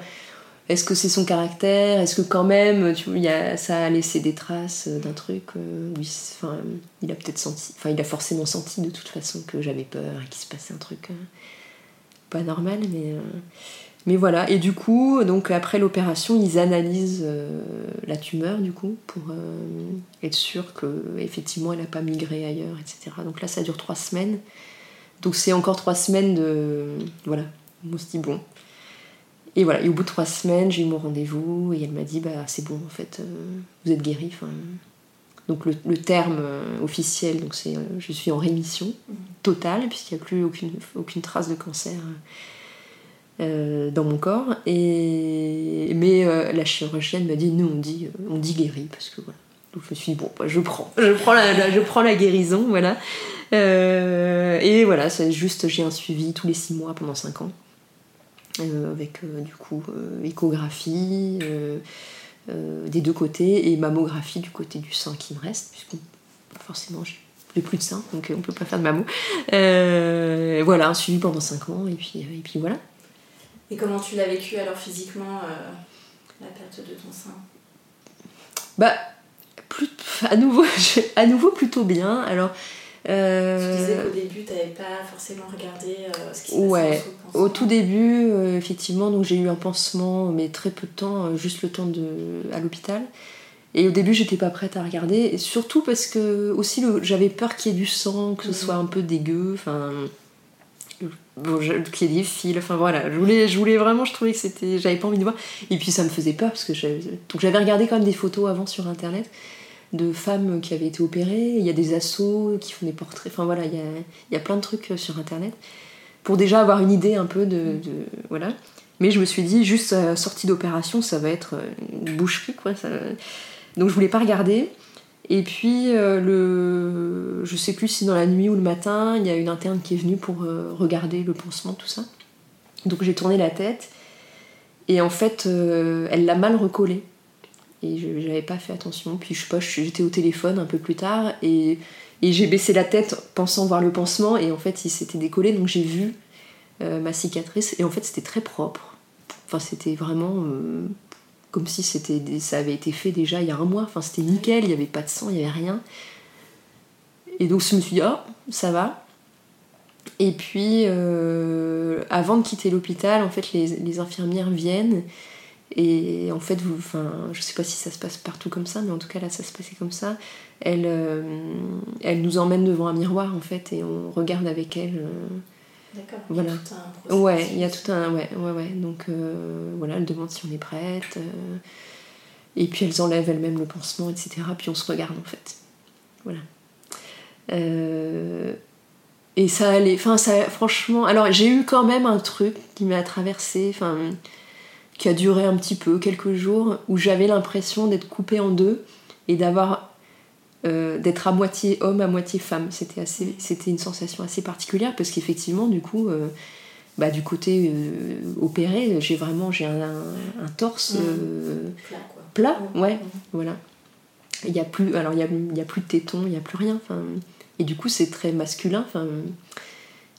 est-ce que c'est son caractère? Est-ce que quand même, tu ça a laissé des traces d'un truc euh, c'est- enfin, Il a peut-être senti, enfin, il a forcément senti de toute façon que j'avais peur et qu'il se passait un truc euh, pas normal, mais, euh, voilà. Et du coup, donc après l'opération, ils analysent euh, la tumeur du coup pour euh, être sûr que effectivement elle n'a pas migré ailleurs, etc. Donc là, ça dure trois semaines. Donc c'est encore trois semaines de voilà. On se dit bon, et voilà, et au bout de trois semaines, j'ai eu mon rendez-vous et elle m'a dit bah c'est bon en fait, euh, vous êtes guéri. Enfin, donc le, le terme euh, officiel, donc c'est euh, je suis en rémission totale puisqu'il n'y a plus aucune, aucune trace de cancer dans mon corps. Et mais la chirurgienne m'a dit nous on dit on dit guéri parce que voilà. Donc je me suis dit bon bah, je prends, je prends la, la- je prends la guérison voilà. Et voilà, c'est juste j'ai un suivi tous les six mois pendant cinq ans. Euh, avec euh, du coup euh, échographie des deux côtés et mammographie du côté du sein qui me reste puisqu'on forcément, j'ai plus de sein, donc on peut pas faire de mammo. Voilà, un suivi pendant 5 ans, et puis, et puis voilà. Et comment tu l'as vécu alors physiquement, la perte de ton sein? Bah, plus, à, nouveau, à nouveau plutôt bien. Alors, euh... Tu disais qu'au début, tu n'avais pas forcément regardé euh, ce qui se passait Ouais, au tout début, euh, effectivement, donc j'ai eu un pansement, mais très peu de temps, euh, juste le temps de à l'hôpital. Et au début, j'étais pas prête à regarder, et surtout parce que aussi j'avais peur qu'il y ait du sang, que ce mhm. soit un peu dégueu, enfin bon, qu'il y ait des fils, enfin voilà, je voulais, je voulais vraiment, je trouvais que c'était, j'avais pas envie de voir. Et puis ça me faisait peur parce que j'avais, donc j'avais regardé quand même des photos avant sur internet de femmes qui avaient été opérées, il y a des assos qui font des portraits, enfin voilà, il y a, il y a plein de trucs sur internet pour déjà avoir une idée un peu de, voilà. Mais je me suis dit, juste sortie d'opération, ça va être une boucherie quoi. Donc je voulais pas regarder. Et puis, euh, le... je sais plus si dans la nuit ou le matin, il y a une interne qui est venue pour euh, regarder le pansement, tout ça. Donc j'ai tourné la tête. Et en fait, euh, elle l'a mal recollé et je n'avais pas fait attention. Puis je j'étais au téléphone un peu plus tard et, j'ai baissé la tête pensant voir le pansement et en fait il s'était décollé donc j'ai vu euh, ma cicatrice et en fait c'était très propre. Enfin c'était vraiment euh, comme si c'était ça avait été fait déjà il y a un mois. Enfin c'était nickel, il n'y avait pas de sang, il n'y avait rien. Et donc je me suis dit oh ça va. Et puis euh, avant de quitter l'hôpital en fait les infirmières viennent et en fait, vous, enfin, je sais pas si ça se passe partout comme ça, mais en tout cas là, ça se passait comme ça. Elle, euh, elle nous emmène devant un miroir en fait et on regarde avec elle. Euh, D'accord. Voilà. Il ouais, il y a tout un, ouais, ouais, ouais. Donc euh, voilà, elle demande si on est prête. et puis elles enlèvent elles-mêmes le pansement, etc. Puis on se regarde en fait. Voilà. et ça allait, enfin ça, franchement, alors j'ai eu quand même un truc qui m'a traversé, enfin qui a duré un petit peu, quelques jours, où j'avais l'impression d'être coupée en deux et d'avoir euh, d'être à moitié homme, à moitié femme. C'était assez, c'était une sensation assez particulière parce qu'effectivement, du coup, euh, bah, du côté euh, opéré, j'ai vraiment j'ai un, torse mmh. plat, ouais, mmh. voilà. Il y a plus, alors il y a, il y a plus de tétons, il n'y a plus rien. Et du coup, c'est très masculin. Enfin,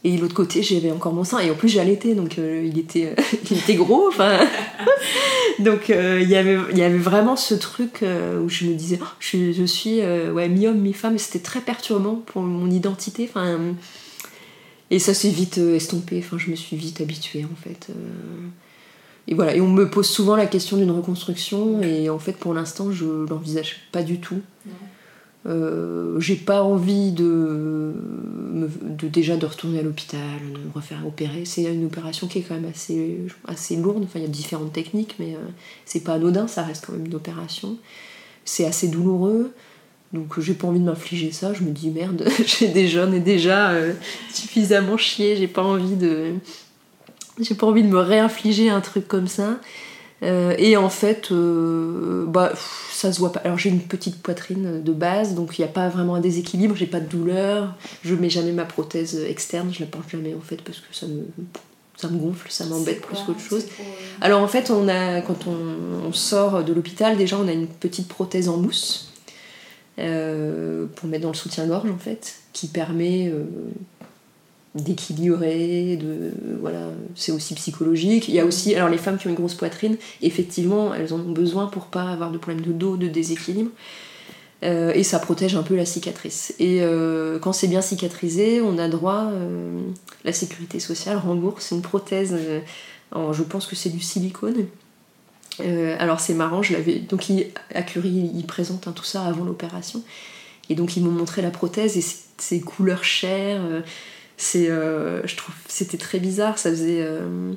et l'autre côté, j'avais encore mon sein. Et en plus, j'allaitais, donc euh, il, était, il était gros. Donc euh, il y avait, vraiment ce truc euh, où je me disais, oh, je, suis ouais, mi-homme, mi-femme. C'était très perturbant pour mon identité. Enfin, et ça s'est vite estompé. Enfin, je me suis vite habituée, en fait. Et voilà. Et on me pose souvent la question d'une reconstruction. Et en fait, pour l'instant, je l'envisage pas du tout. Euh, j'ai pas envie de, déjà de retourner à l'hôpital, de me refaire opérer. C'est une opération qui est quand même assez, lourde. Enfin, il y a différentes techniques, mais euh, c'est pas anodin, ça reste quand même une opération. C'est assez douloureux. Donc j'ai pas envie de m'infliger ça. Je me dis merde, j'ai déjà, on est déjà euh, suffisamment chié. J'ai pas de, j'ai pas envie de me réinfliger un truc comme ça. Euh, et en fait, euh, bah, ça se voit pas. Alors j'ai une petite poitrine de base, donc il n'y a pas vraiment un déséquilibre, j'ai pas de douleur, je mets jamais ma prothèse externe, je la porte jamais en fait parce que ça me, ça me gonfle, ça m'embête plus qu'autre chose. Alors en fait, on a, quand on, sort de l'hôpital, déjà on a une petite prothèse en mousse. Euh, pour mettre dans le soutien-gorge en fait, qui permet d'équilibrer, de voilà, c'est aussi psychologique. Il y a aussi, alors les femmes qui ont une grosse poitrine, effectivement, elles en ont besoin pour pas avoir de problème de dos, de déséquilibre. Euh, et ça protège un peu la cicatrice. Et euh, quand c'est bien cicatrisé, on a droit, euh, la sécurité sociale rembourse une prothèse, je pense que c'est du silicone. alors c'est marrant, je l'avais. Donc il, à Curie, ils présentent tout ça avant l'opération. Et donc ils m'ont montré la prothèse et c'est couleur chair c'est, euh, je trouve, c'était très bizarre. Ça faisait, euh,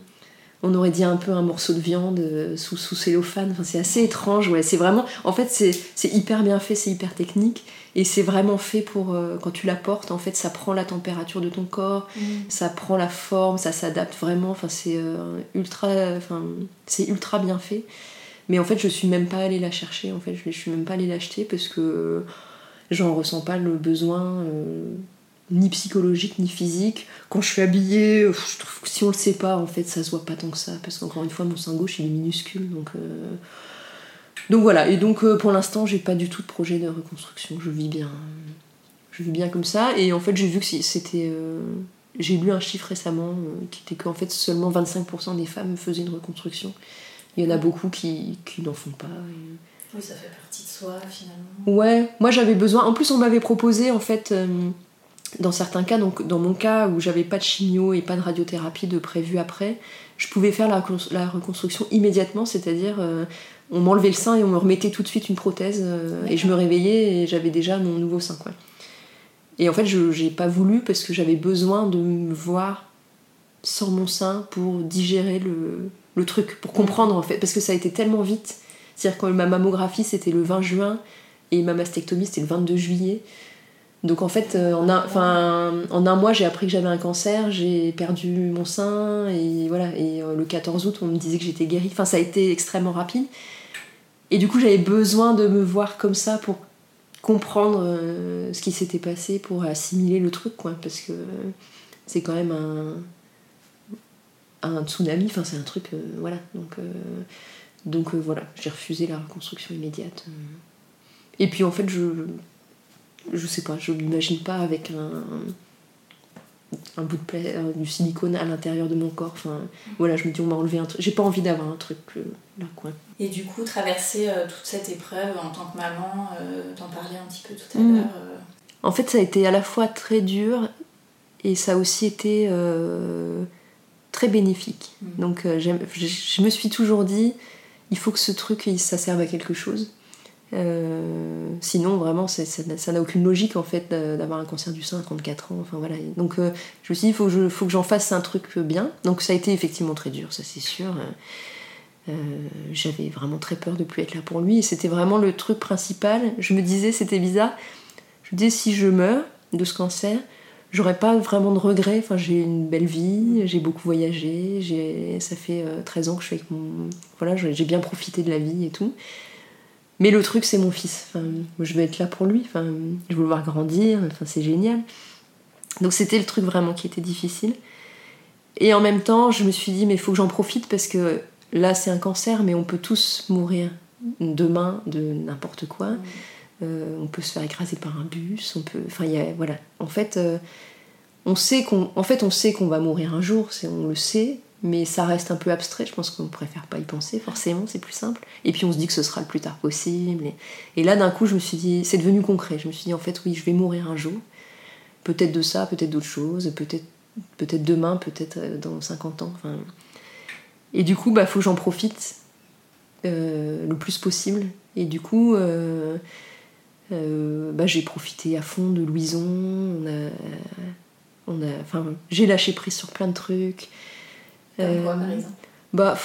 on aurait dit un peu un morceau de viande euh, sous, sous cellophane. Enfin, c'est assez étrange. Ouais, c'est vraiment, en fait, c'est, hyper bien fait, c'est hyper technique, et c'est vraiment fait pour quand tu la portes. En fait, ça prend la température de ton corps, mm. ça prend la forme, ça s'adapte vraiment. Enfin, c'est ultra, enfin, c'est ultra bien fait. Mais en fait, je suis même pas allée la chercher. En fait, je, je suis même pas allée l'acheter parce que j'en ressens pas le besoin ni psychologique ni physique. Quand je suis habillée, je trouve que si on le sait pas, en fait, ça se voit pas tant que ça. Parce qu'encore une fois, mon sein gauche, il est minuscule. Donc, euh, donc voilà. Et donc, euh, pour l'instant, j'ai pas du tout de projet de reconstruction. Je vis bien. je vis bien comme ça. Et en fait, j'ai vu que c'était. euh, j'ai lu un chiffre récemment qui était qu'en fait seulement 25% des femmes faisaient une reconstruction. Il y en a beaucoup qui, qui n'en font pas. et- Oui, ça fait partie de soi finalement. Ouais, moi j'avais besoin. En plus, on m'avait proposé en fait, euh, dans certains cas, donc dans mon cas où j'avais pas de chimio et pas de radiothérapie de prévu après, je pouvais faire la, recon- la reconstruction immédiatement, c'est-à-dire euh, on m'enlevait le sein et on me remettait tout de suite une prothèse euh, et je me réveillais et j'avais déjà mon nouveau sein quoi. Et en fait, je j'ai pas voulu parce que j'avais besoin de me voir sans mon sein pour digérer le, le truc, pour comprendre en fait, parce que ça a été tellement vite. C'est-à-dire que ma mammographie c'était le 20 juin et ma mastectomie c'était le 22 juillet. Donc en fait, euh, en, un, en un mois, j'ai appris que j'avais un cancer, j'ai perdu mon sein, et voilà. Et euh, le 14 août, on me disait que j'étais guérie. Enfin, ça a été extrêmement rapide. Et du coup, j'avais besoin de me voir comme ça pour comprendre euh, ce qui s'était passé, pour assimiler le truc, quoi. Parce que c'est quand même un, un tsunami, enfin, c'est un truc, voilà. Donc, donc voilà, j'ai refusé la reconstruction immédiate. Et puis en fait, je je sais pas, je m'imagine pas avec un, un bout de euh, du silicone à l'intérieur de mon corps. Enfin, voilà, je me dis, on m'a enlevé un truc. J'ai pas envie d'avoir un truc euh, là, quoi. Et du coup, traverser euh, toute cette épreuve en tant que maman, euh, t'en parlais un petit peu tout à Mm. l'heure. euh, En fait, ça a été à la fois très dur et ça a aussi été euh, très bénéfique. Mm. Donc, euh, je, me suis toujours dit, il faut que ce truc, ça serve à quelque chose. Euh, sinon, vraiment, ça n'a- aucune logique en fait d'a- d'avoir un cancer du sein à 34 ans. Enfin voilà. Donc, euh, je me suis dit, il faut que j'en fasse un truc bien. Donc, ça a été effectivement très dur, ça c'est sûr. Euh, J'avais vraiment très peur de plus être là pour lui et c'était vraiment le truc principal. Je me disais, c'était bizarre. Je me disais, si je meurs de ce cancer, j'aurais pas vraiment de regrets. Enfin, j'ai une belle vie, j'ai beaucoup voyagé, ça fait euh, 13 ans que je suis avec mon. Voilà, j'ai bien profité de la vie et tout. Mais le truc, c'est mon fils. Enfin, je vais être là pour lui. Enfin, je veux le voir grandir. Enfin, c'est génial. Donc, c'était le truc vraiment qui était difficile. Et en même temps, je me suis dit, mais il faut que j'en profite parce que là, c'est un cancer, mais on peut tous mourir demain de n'importe quoi. Euh, on peut se faire écraser par un bus. On peut. Enfin, il y a, voilà. En fait, euh, on sait qu'on, en fait, on sait qu'on va mourir un jour. C'est, on le sait. Mais ça reste un peu abstrait, je pense qu'on préfère pas y penser, forcément, c'est plus simple. Et puis on se dit que ce sera le plus tard possible. Et, là, d'un coup, je me suis dit, c'est devenu concret. Je me suis dit, en fait, oui, je vais mourir un jour. Peut-être de ça, peut-être d'autre chose, peut-être demain, peut-être euh, dans 50 ans. Et du coup, bah, faut que j'en profite euh, le plus possible. Et du coup, euh, bah, j'ai profité à fond de Louison. On a, on a, enfin, j'ai lâché prise sur plein de trucs. Comme quoi, Euh, par exemple bah,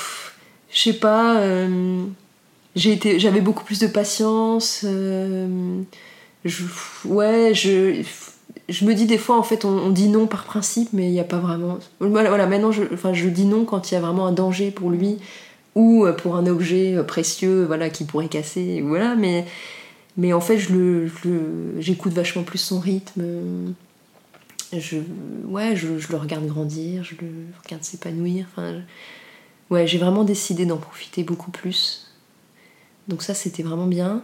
je sais pas. euh, j'avais beaucoup plus de patience. euh, je, ouais, je, je me dis des fois, en fait, on, on dit non par principe, mais il n'y a pas vraiment. Voilà, voilà, maintenant, je, enfin, je dis non quand il y a vraiment un danger pour lui ou pour un objet précieux, voilà, qui pourrait casser, voilà. Mais, mais en fait, je le- j'écoute vachement plus son rythme. Je, ouais, je, le regarde grandir, je le regarde s'épanouir. Enfin, ouais, j'ai vraiment décidé d'en profiter beaucoup plus. Donc ça, c'était vraiment bien.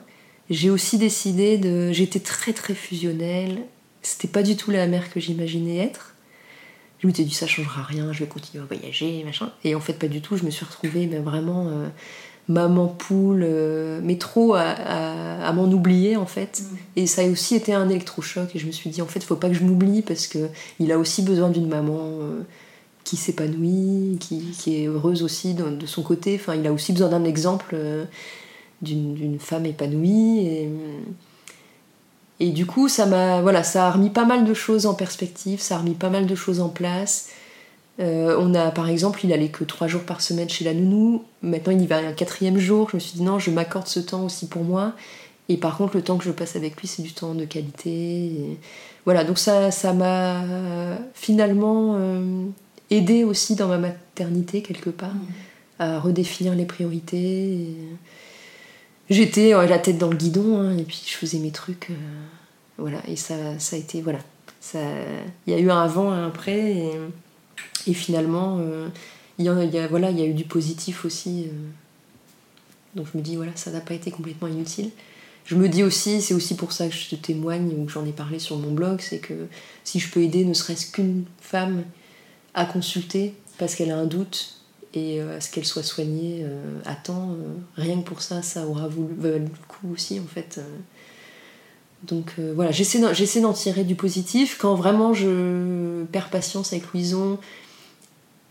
J'ai aussi décidé de... J'étais très très fusionnelle. C'était pas du tout la mère que j'imaginais être. Je m'étais dit ça changera rien, je vais continuer à voyager, machin. Et en fait pas du tout, je me suis retrouvée mais vraiment euh, maman poule, euh, mais trop à, à- à m'en oublier en fait. Et ça a aussi été un électrochoc et je me suis dit en fait faut pas que je m'oublie parce que il a aussi besoin d'une maman euh, qui s'épanouit, qui, qui est heureuse aussi de, de son côté. Enfin il a aussi besoin d'un exemple euh, d'une d'une femme épanouie et, et du coup ça m'a voilà ça a remis pas mal de choses en perspective, ça a remis pas mal de choses en place. Euh, on a par exemple, il allait que trois jours par semaine chez la nounou. Maintenant, il y va un quatrième jour. Je me suis dit non, je m'accorde ce temps aussi pour moi. Et par contre, le temps que je passe avec lui, c'est du temps de qualité. Et Voilà, donc ça, ça m'a finalement euh, aidé aussi dans ma maternité quelque part à redéfinir les priorités. Et J'étais euh, la tête dans le guidon hein, et puis je faisais mes trucs. euh, voilà, et ça, ça a été voilà, ça, il y a eu un avant, un après. Et, et finalement, euh, il y, a, voilà, il y a eu du positif aussi. euh. donc je me dis, voilà, ça n'a pas été complètement inutile. je me dis aussi, c'est aussi pour ça que je te témoigne ou que j'en ai parlé sur mon blog, c'est que si je peux aider ne serait-ce qu'une femme à consulter parce qu'elle a un doute et à ce qu'elle soit soignée à temps, rien que pour ça, ça aura voulu, le coup aussi en fait. Donc voilà, j'essaie d'en tirer du positif. Quand vraiment je perds patience avec Louison,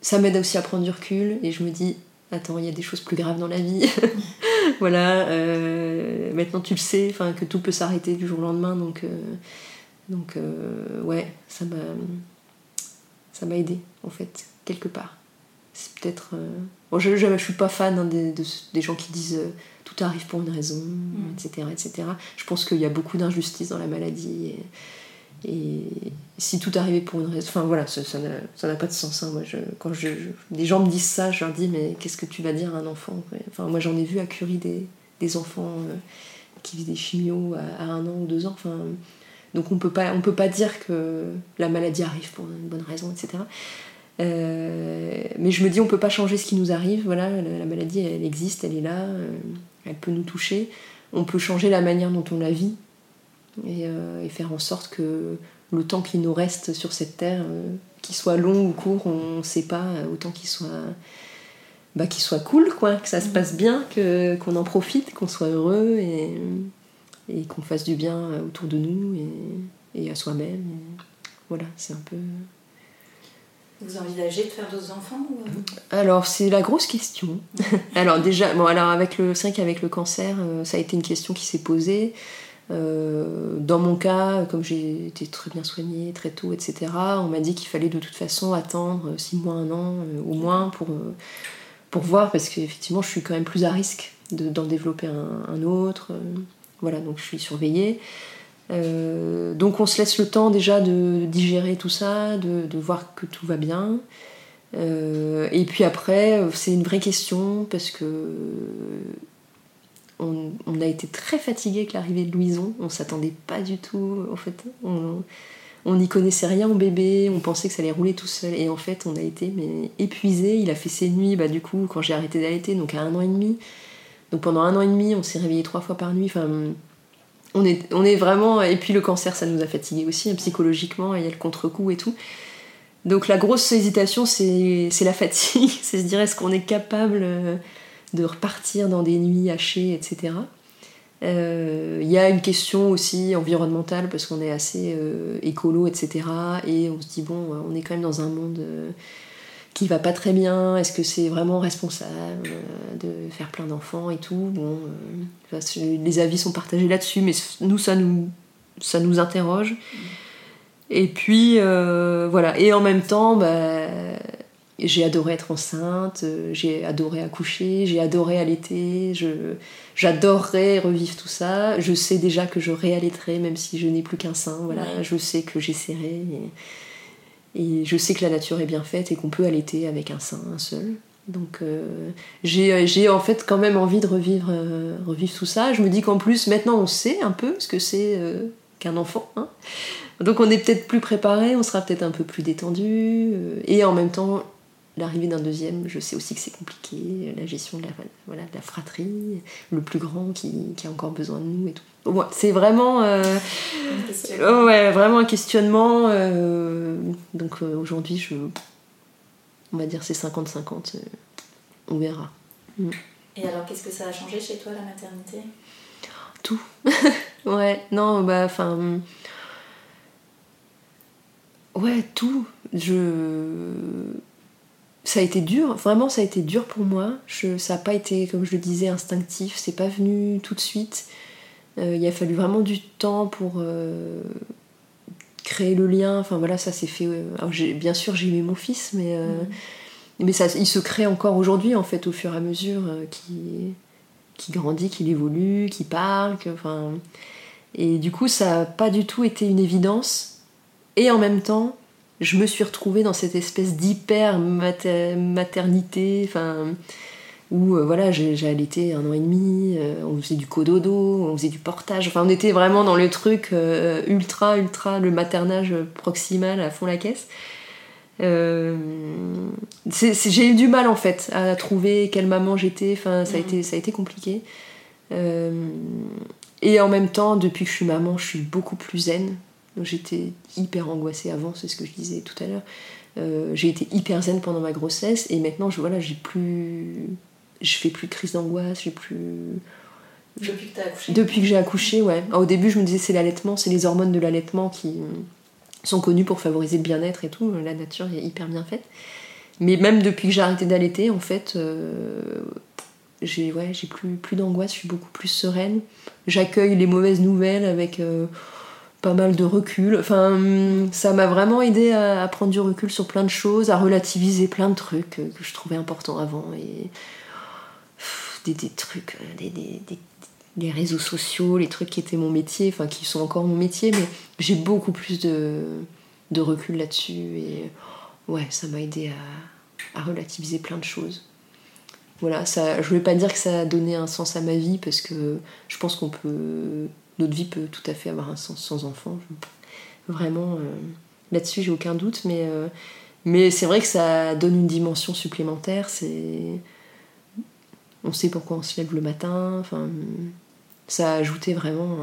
ça m'aide aussi à prendre du recul et je me dis, attends, il y a des choses plus graves dans la vie. voilà, euh, maintenant tu le sais, enfin que tout peut s'arrêter du jour au lendemain, donc, euh, donc euh, ouais, ça m'a, ça m'a aidé en fait quelque part. C'est peut-être, bon, je, je, suis pas fan hein, des, des, gens qui disent tout arrive pour une raison, etc., mm. etc. Je pense qu'il y a beaucoup d'injustice dans la maladie. Et, et si tout arrivait pour une raison. Enfin voilà, ça n'a pas de sens. Hein. Moi, quand des gens me disent ça, je leur dis mais qu'est-ce que tu vas dire à un enfant Enfin, moi j'en ai vu à Curie des, des enfants euh, qui vivent des chimios à, un an ou deux ans. Enfin, donc on peut pas, on peut pas dire que la maladie arrive pour une bonne raison, etc. Euh, mais je me dis on peut pas changer ce qui nous arrive. Voilà, la, maladie elle existe, elle est là, euh, elle peut nous toucher. On peut changer la manière dont on la vit euh, et, faire en sorte que le temps qui nous reste sur cette terre, euh, qu'il soit long ou court, on ne sait pas, euh, autant qu'il soit, bah, qu'il soit cool, quoi, que ça se passe bien, que, qu'on en profite, qu'on soit heureux et, et qu'on fasse du bien autour de nous et, et à soi-même. voilà, c'est un peu. Vous envisagez de faire d'autres enfants Alors c'est la grosse question. alors déjà, bon alors avec le, c'est vrai qu'avec le cancer, ça a été une question qui s'est posée. Euh, dans mon cas, comme j'ai été très bien soignée très tôt, etc., on m'a dit qu'il fallait de toute façon attendre 6 mois, un an euh, au moins pour, euh, pour voir, parce qu'effectivement je suis quand même plus à risque d'en développer un, autre. voilà, donc je suis surveillée. donc on se laisse le temps déjà de digérer tout ça, de, de voir que tout va bien. et puis après, c'est une vraie question parce que on, a été très fatigué avec l'arrivée de Louison. On s'attendait pas du tout. En fait, on n'y connaissait rien au bébé. On pensait que ça allait rouler tout seul. Et en fait, on a été mais épuisé. Il a fait ses nuits, bah, du coup, quand j'ai arrêté d'allaiter, donc à un an et demi. Donc pendant un an et demi, on s'est réveillé trois fois par nuit. Enfin, on est, on est vraiment. Et puis le cancer, ça nous a fatigué aussi, hein, psychologiquement. Il y a le contre-coup et tout. Donc la grosse hésitation, c'est la fatigue. c'est se dire est-ce qu'on est capable euh, de repartir dans des nuits hachées, etc. Il euh, y a une question aussi environnementale parce qu'on est assez euh, écolo, etc. Et on se dit, bon, on est quand même dans un monde euh, qui va pas très bien. Est-ce que c'est vraiment responsable de faire plein d'enfants et tout? Bon, les avis sont partagés là-dessus, mais nous, ça nous, ça nous interroge. Et puis, voilà. Et en même temps, bah, j'ai adoré être enceinte, euh, j'ai adoré accoucher, j'ai adoré allaiter, j'adorerais revivre tout ça. Je sais déjà que je réallaiterai même si je n'ai plus qu'un sein. Voilà, je sais que j'essaierai et, je sais que la nature est bien faite et qu'on peut allaiter avec un sein, un seul. Donc euh, j'ai en fait quand même envie de revivre, euh, revivre tout ça. Je me dis qu'en plus maintenant on sait un peu ce que c'est qu'un enfant. Hein. Donc on est peut-être plus préparé, on sera peut-être un peu plus détendu. et en même temps l'arrivée d'un deuxième, je sais aussi que c'est compliqué, la gestion de la, voilà, de la fratrie, le plus grand qui, qui, a encore besoin de nous et tout. c'est vraiment, euh, ouais, vraiment un questionnement. Euh, donc euh, aujourd'hui, je, on va dire c'est 50-50, on verra. Mm. Et alors, qu'est-ce que ça a changé chez toi, la maternité? Tout. ouais, non, bah, enfin. Ouais, tout. Je ça a été dur, vraiment ça a été dur pour moi. Je, ça n'a pas été, comme je le disais, instinctif, c'est pas venu tout de suite. Euh, il a fallu vraiment du temps pour euh, créer le lien. Enfin voilà, ça s'est fait. Euh, bien sûr, j'ai aimé mon fils, mais, mm. mais ça, il se crée encore aujourd'hui en fait au fur et à mesure qu'il qui grandit, qu'il évolue, qu'il parle. enfin, et du coup, ça n'a pas du tout été une évidence. Et en même temps, je me suis retrouvée dans cette espèce d'hyper maternité, enfin, où euh, voilà, j'ai allaité un an et demi, euh, on faisait du cododo, on faisait du portage, enfin, on était vraiment dans le truc euh, ultra, ultra, le maternage proximal à fond la caisse. j'ai eu du mal en fait à trouver quelle maman j'étais, enfin, ça, a mmh. été, ça a été compliqué. et en même temps, depuis que je suis maman, je suis beaucoup plus zen. J'étais hyper angoissée avant, c'est ce que je disais tout à l'heure. Euh, j'ai été hyper zen pendant ma grossesse et maintenant, je, voilà, j'ai plus. Je fais plus de crise d'angoisse, j'ai plus. Depuis que t'as accouché Depuis que j'ai accouché, ouais. Au début, je me disais c'est l'allaitement, c'est les hormones de l'allaitement qui sont connues pour favoriser le bien-être et tout. La nature est hyper bien faite. Mais même depuis que j'ai arrêté d'allaiter, en fait, euh, j'ai ouais, j'ai plus, plus d'angoisse, je suis beaucoup plus sereine. J'accueille les mauvaises nouvelles avec euh, pas mal de recul. Enfin, ça m'a vraiment aidé à, prendre du recul sur plein de choses, à relativiser plein de trucs euh, que je trouvais importants avant. Et des, trucs, euh, des, des, les réseaux sociaux, les trucs qui étaient mon métier, enfin qui sont encore mon métier, mais j'ai beaucoup plus de, de recul là-dessus. Et ouais, ça m'a aidé à, à relativiser plein de choses. Voilà, ça, je voulais pas dire que ça a donné un sens à ma vie parce que je pense qu'on peut. Notre vie peut tout à fait avoir un sens sans enfant. Vraiment, euh, là-dessus, j'ai aucun doute, mais, euh, mais c'est vrai que ça donne une dimension supplémentaire. On sait pourquoi on se lève le matin. Ça a ajouté vraiment.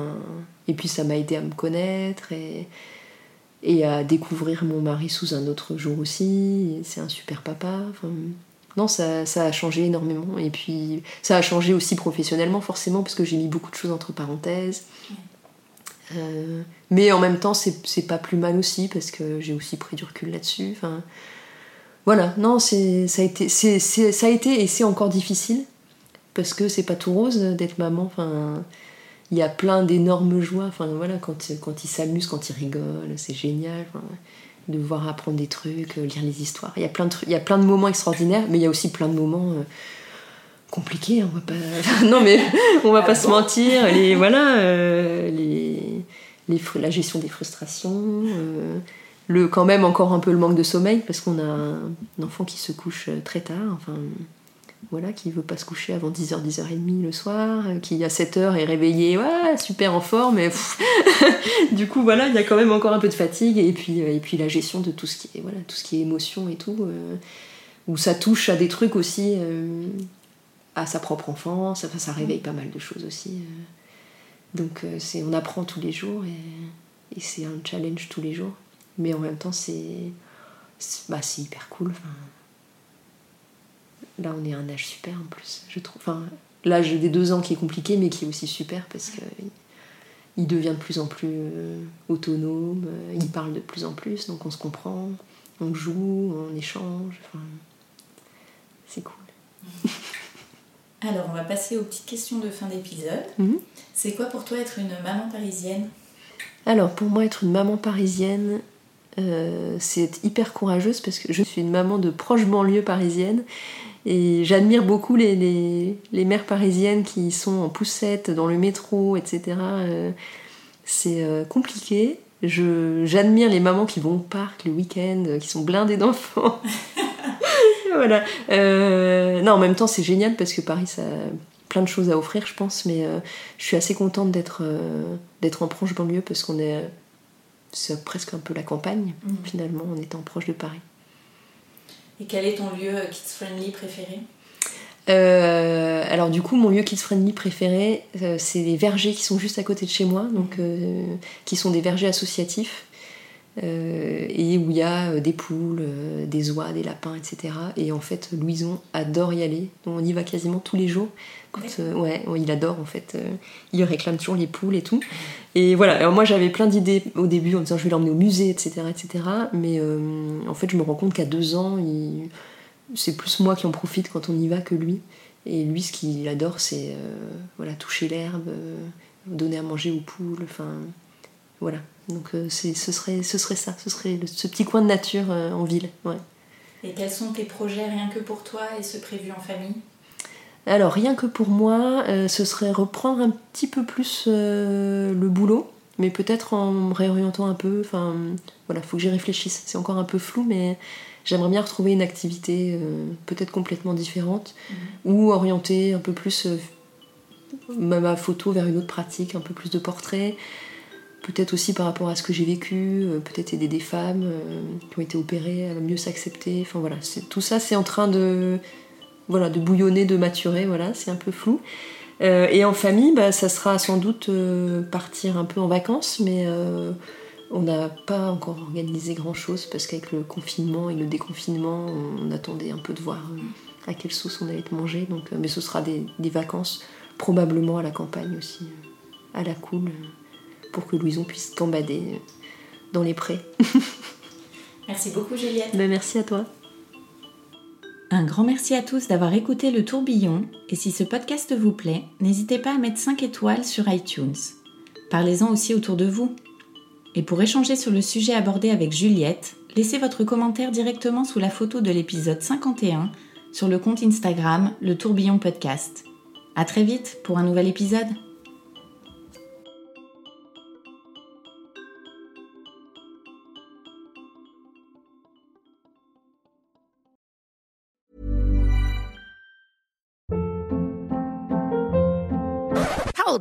Et puis ça m'a aidé à me connaître et, à découvrir mon mari sous un autre jour aussi. C'est un super papa. Non, ça, ça a changé énormément. Et puis, ça a changé aussi professionnellement, forcément, parce que j'ai mis beaucoup de choses entre parenthèses. Euh, mais en même temps, c'est pas plus mal aussi, parce que j'ai aussi pris du recul là-dessus. Enfin, voilà, non, ça, a été, ça a été et c'est encore difficile, parce que c'est pas tout rose d'être maman. Enfin, il y a plein d'énormes joies. Enfin, voilà, quand, quand ils s'amusent, quand ils rigolent, c'est génial. Enfin, de voir apprendre des trucs, euh, lire les histoires. Il y a plein de, trucs- il y a plein de moments extraordinaires, mais il y a aussi plein de moments euh, compliqués. hein, on va pas, non mais on va pas se mentir. Les voilà, euh, les, la gestion des frustrations, euh, le quand même encore un peu le manque de sommeil parce qu'on a un, enfant qui se couche très tard. Enfin voilà, qui veut pas se coucher avant 10h, 10h30 le soir, euh, qui à 7h est réveillé, ouais, super en forme, pff, du coup voilà, il y a quand même encore un peu de fatigue et puis, euh, et puis la gestion de tout ce qui est, voilà, tout ce qui est émotion et tout, euh, où ça touche à des trucs aussi, à sa propre enfance, enfin, ça réveille pas mal de choses aussi. Donc c'est, on apprend tous les jours et, et c'est un challenge tous les jours, mais en même temps c'est, bah, hyper cool. Là, on est à un âge super en plus, je trouve. Enfin, l'âge des deux ans qui est compliqué, mais qui est aussi super parce que il devient de plus en plus euh, autonome, euh, il parle de plus en plus, donc on se comprend, on joue, on échange. Enfin, c'est cool. Alors, on va passer aux petites questions de fin d'épisode. Mhm. C'est quoi pour toi être une maman parisienne? Alors, pour moi, être une maman parisienne, euh, c'est être hyper courageuse parce que je suis une maman de proche banlieue parisienne et j'admire beaucoup les, les, les mères parisiennes qui sont en poussette dans le métro, etc. Euh, c'est euh, compliqué. Je, j'admire les mamans qui vont au parc le week-end, euh, qui sont blindées d'enfants. voilà. Euh, non, en même temps, c'est génial parce que Paris, ça a plein de choses à offrir, je pense, mais euh, je suis assez contente d'être euh, d'être en proche banlieue parce qu'on est. C'est presque un peu la campagne, Mhm. finalement, en étant proche de Paris. Et quel est ton lieu euh, kids-friendly préféré? Euh, alors du coup, mon lieu kids friendly préféré, euh, c'est les vergers qui sont juste à côté de chez moi, donc euh, qui sont des vergers associatifs euh, et où il y a euh, des poules, euh, des oies, des lapins, etc. Et en fait, Louison adore y aller. Donc, on y va quasiment tous les jours. Quand, euh, ouais, il adore en fait. Il réclame toujours les poules et tout. Et voilà. Alors moi, j'avais plein d'idées au début en disant je vais l'emmener au musée, etc., etc. Mais en fait, je me rends compte qu'à deux ans, il c'est plus moi qui en profite quand on y va que lui. Et lui, ce qu'il adore, c'est voilà, toucher l'herbe, donner à manger aux poules, enfin voilà. Donc euh, ce, serait, ce serait ça, ce serait le- ce petit coin de nature euh, en ville. Ouais. Et quels sont tes projets rien que pour toi et ceux prévus en famille? Alors rien que pour moi, euh, ce serait reprendre un petit peu plus euh, le boulot, mais peut-être en me réorientant un peu. Enfin voilà, faut que j'y réfléchisse. C'est encore un peu flou, mais j'aimerais bien retrouver une activité euh, peut-être complètement différente ou orienter un peu plus ma, ma photo vers une autre pratique, un peu plus de portrait. Peut-être aussi par rapport à ce que j'ai vécu, euh, peut-être aider des femmes euh, qui ont été opérées à mieux s'accepter. Enfin voilà, tout ça c'est en train de, voilà, de bouillonner, de maturer, voilà, c'est un peu flou. Euh, et en famille, bah, ça sera sans doute partir un peu en vacances, mais on n'a pas encore organisé grand-chose parce qu'avec le confinement et le déconfinement, on attendait un peu de voir à quelle sauce on allait être mangé. Donc, mais ce sera des, des vacances probablement à la campagne aussi, à la cool, pour que Louison puisse gambader euh, dans les prés. Merci beaucoup, Juliette. Ben, merci à toi. Un grand merci à tous d'avoir écouté le tourbillon et si ce podcast vous plaît, n'hésitez pas à mettre 5 étoiles sur iTunes. Parlez-en aussi autour de vous. Et pour échanger sur le sujet abordé avec Juliette, laissez votre commentaire directement sous la photo de l'épisode 51 sur le compte Instagram Le Tourbillon Podcast. À très vite pour un nouvel épisode.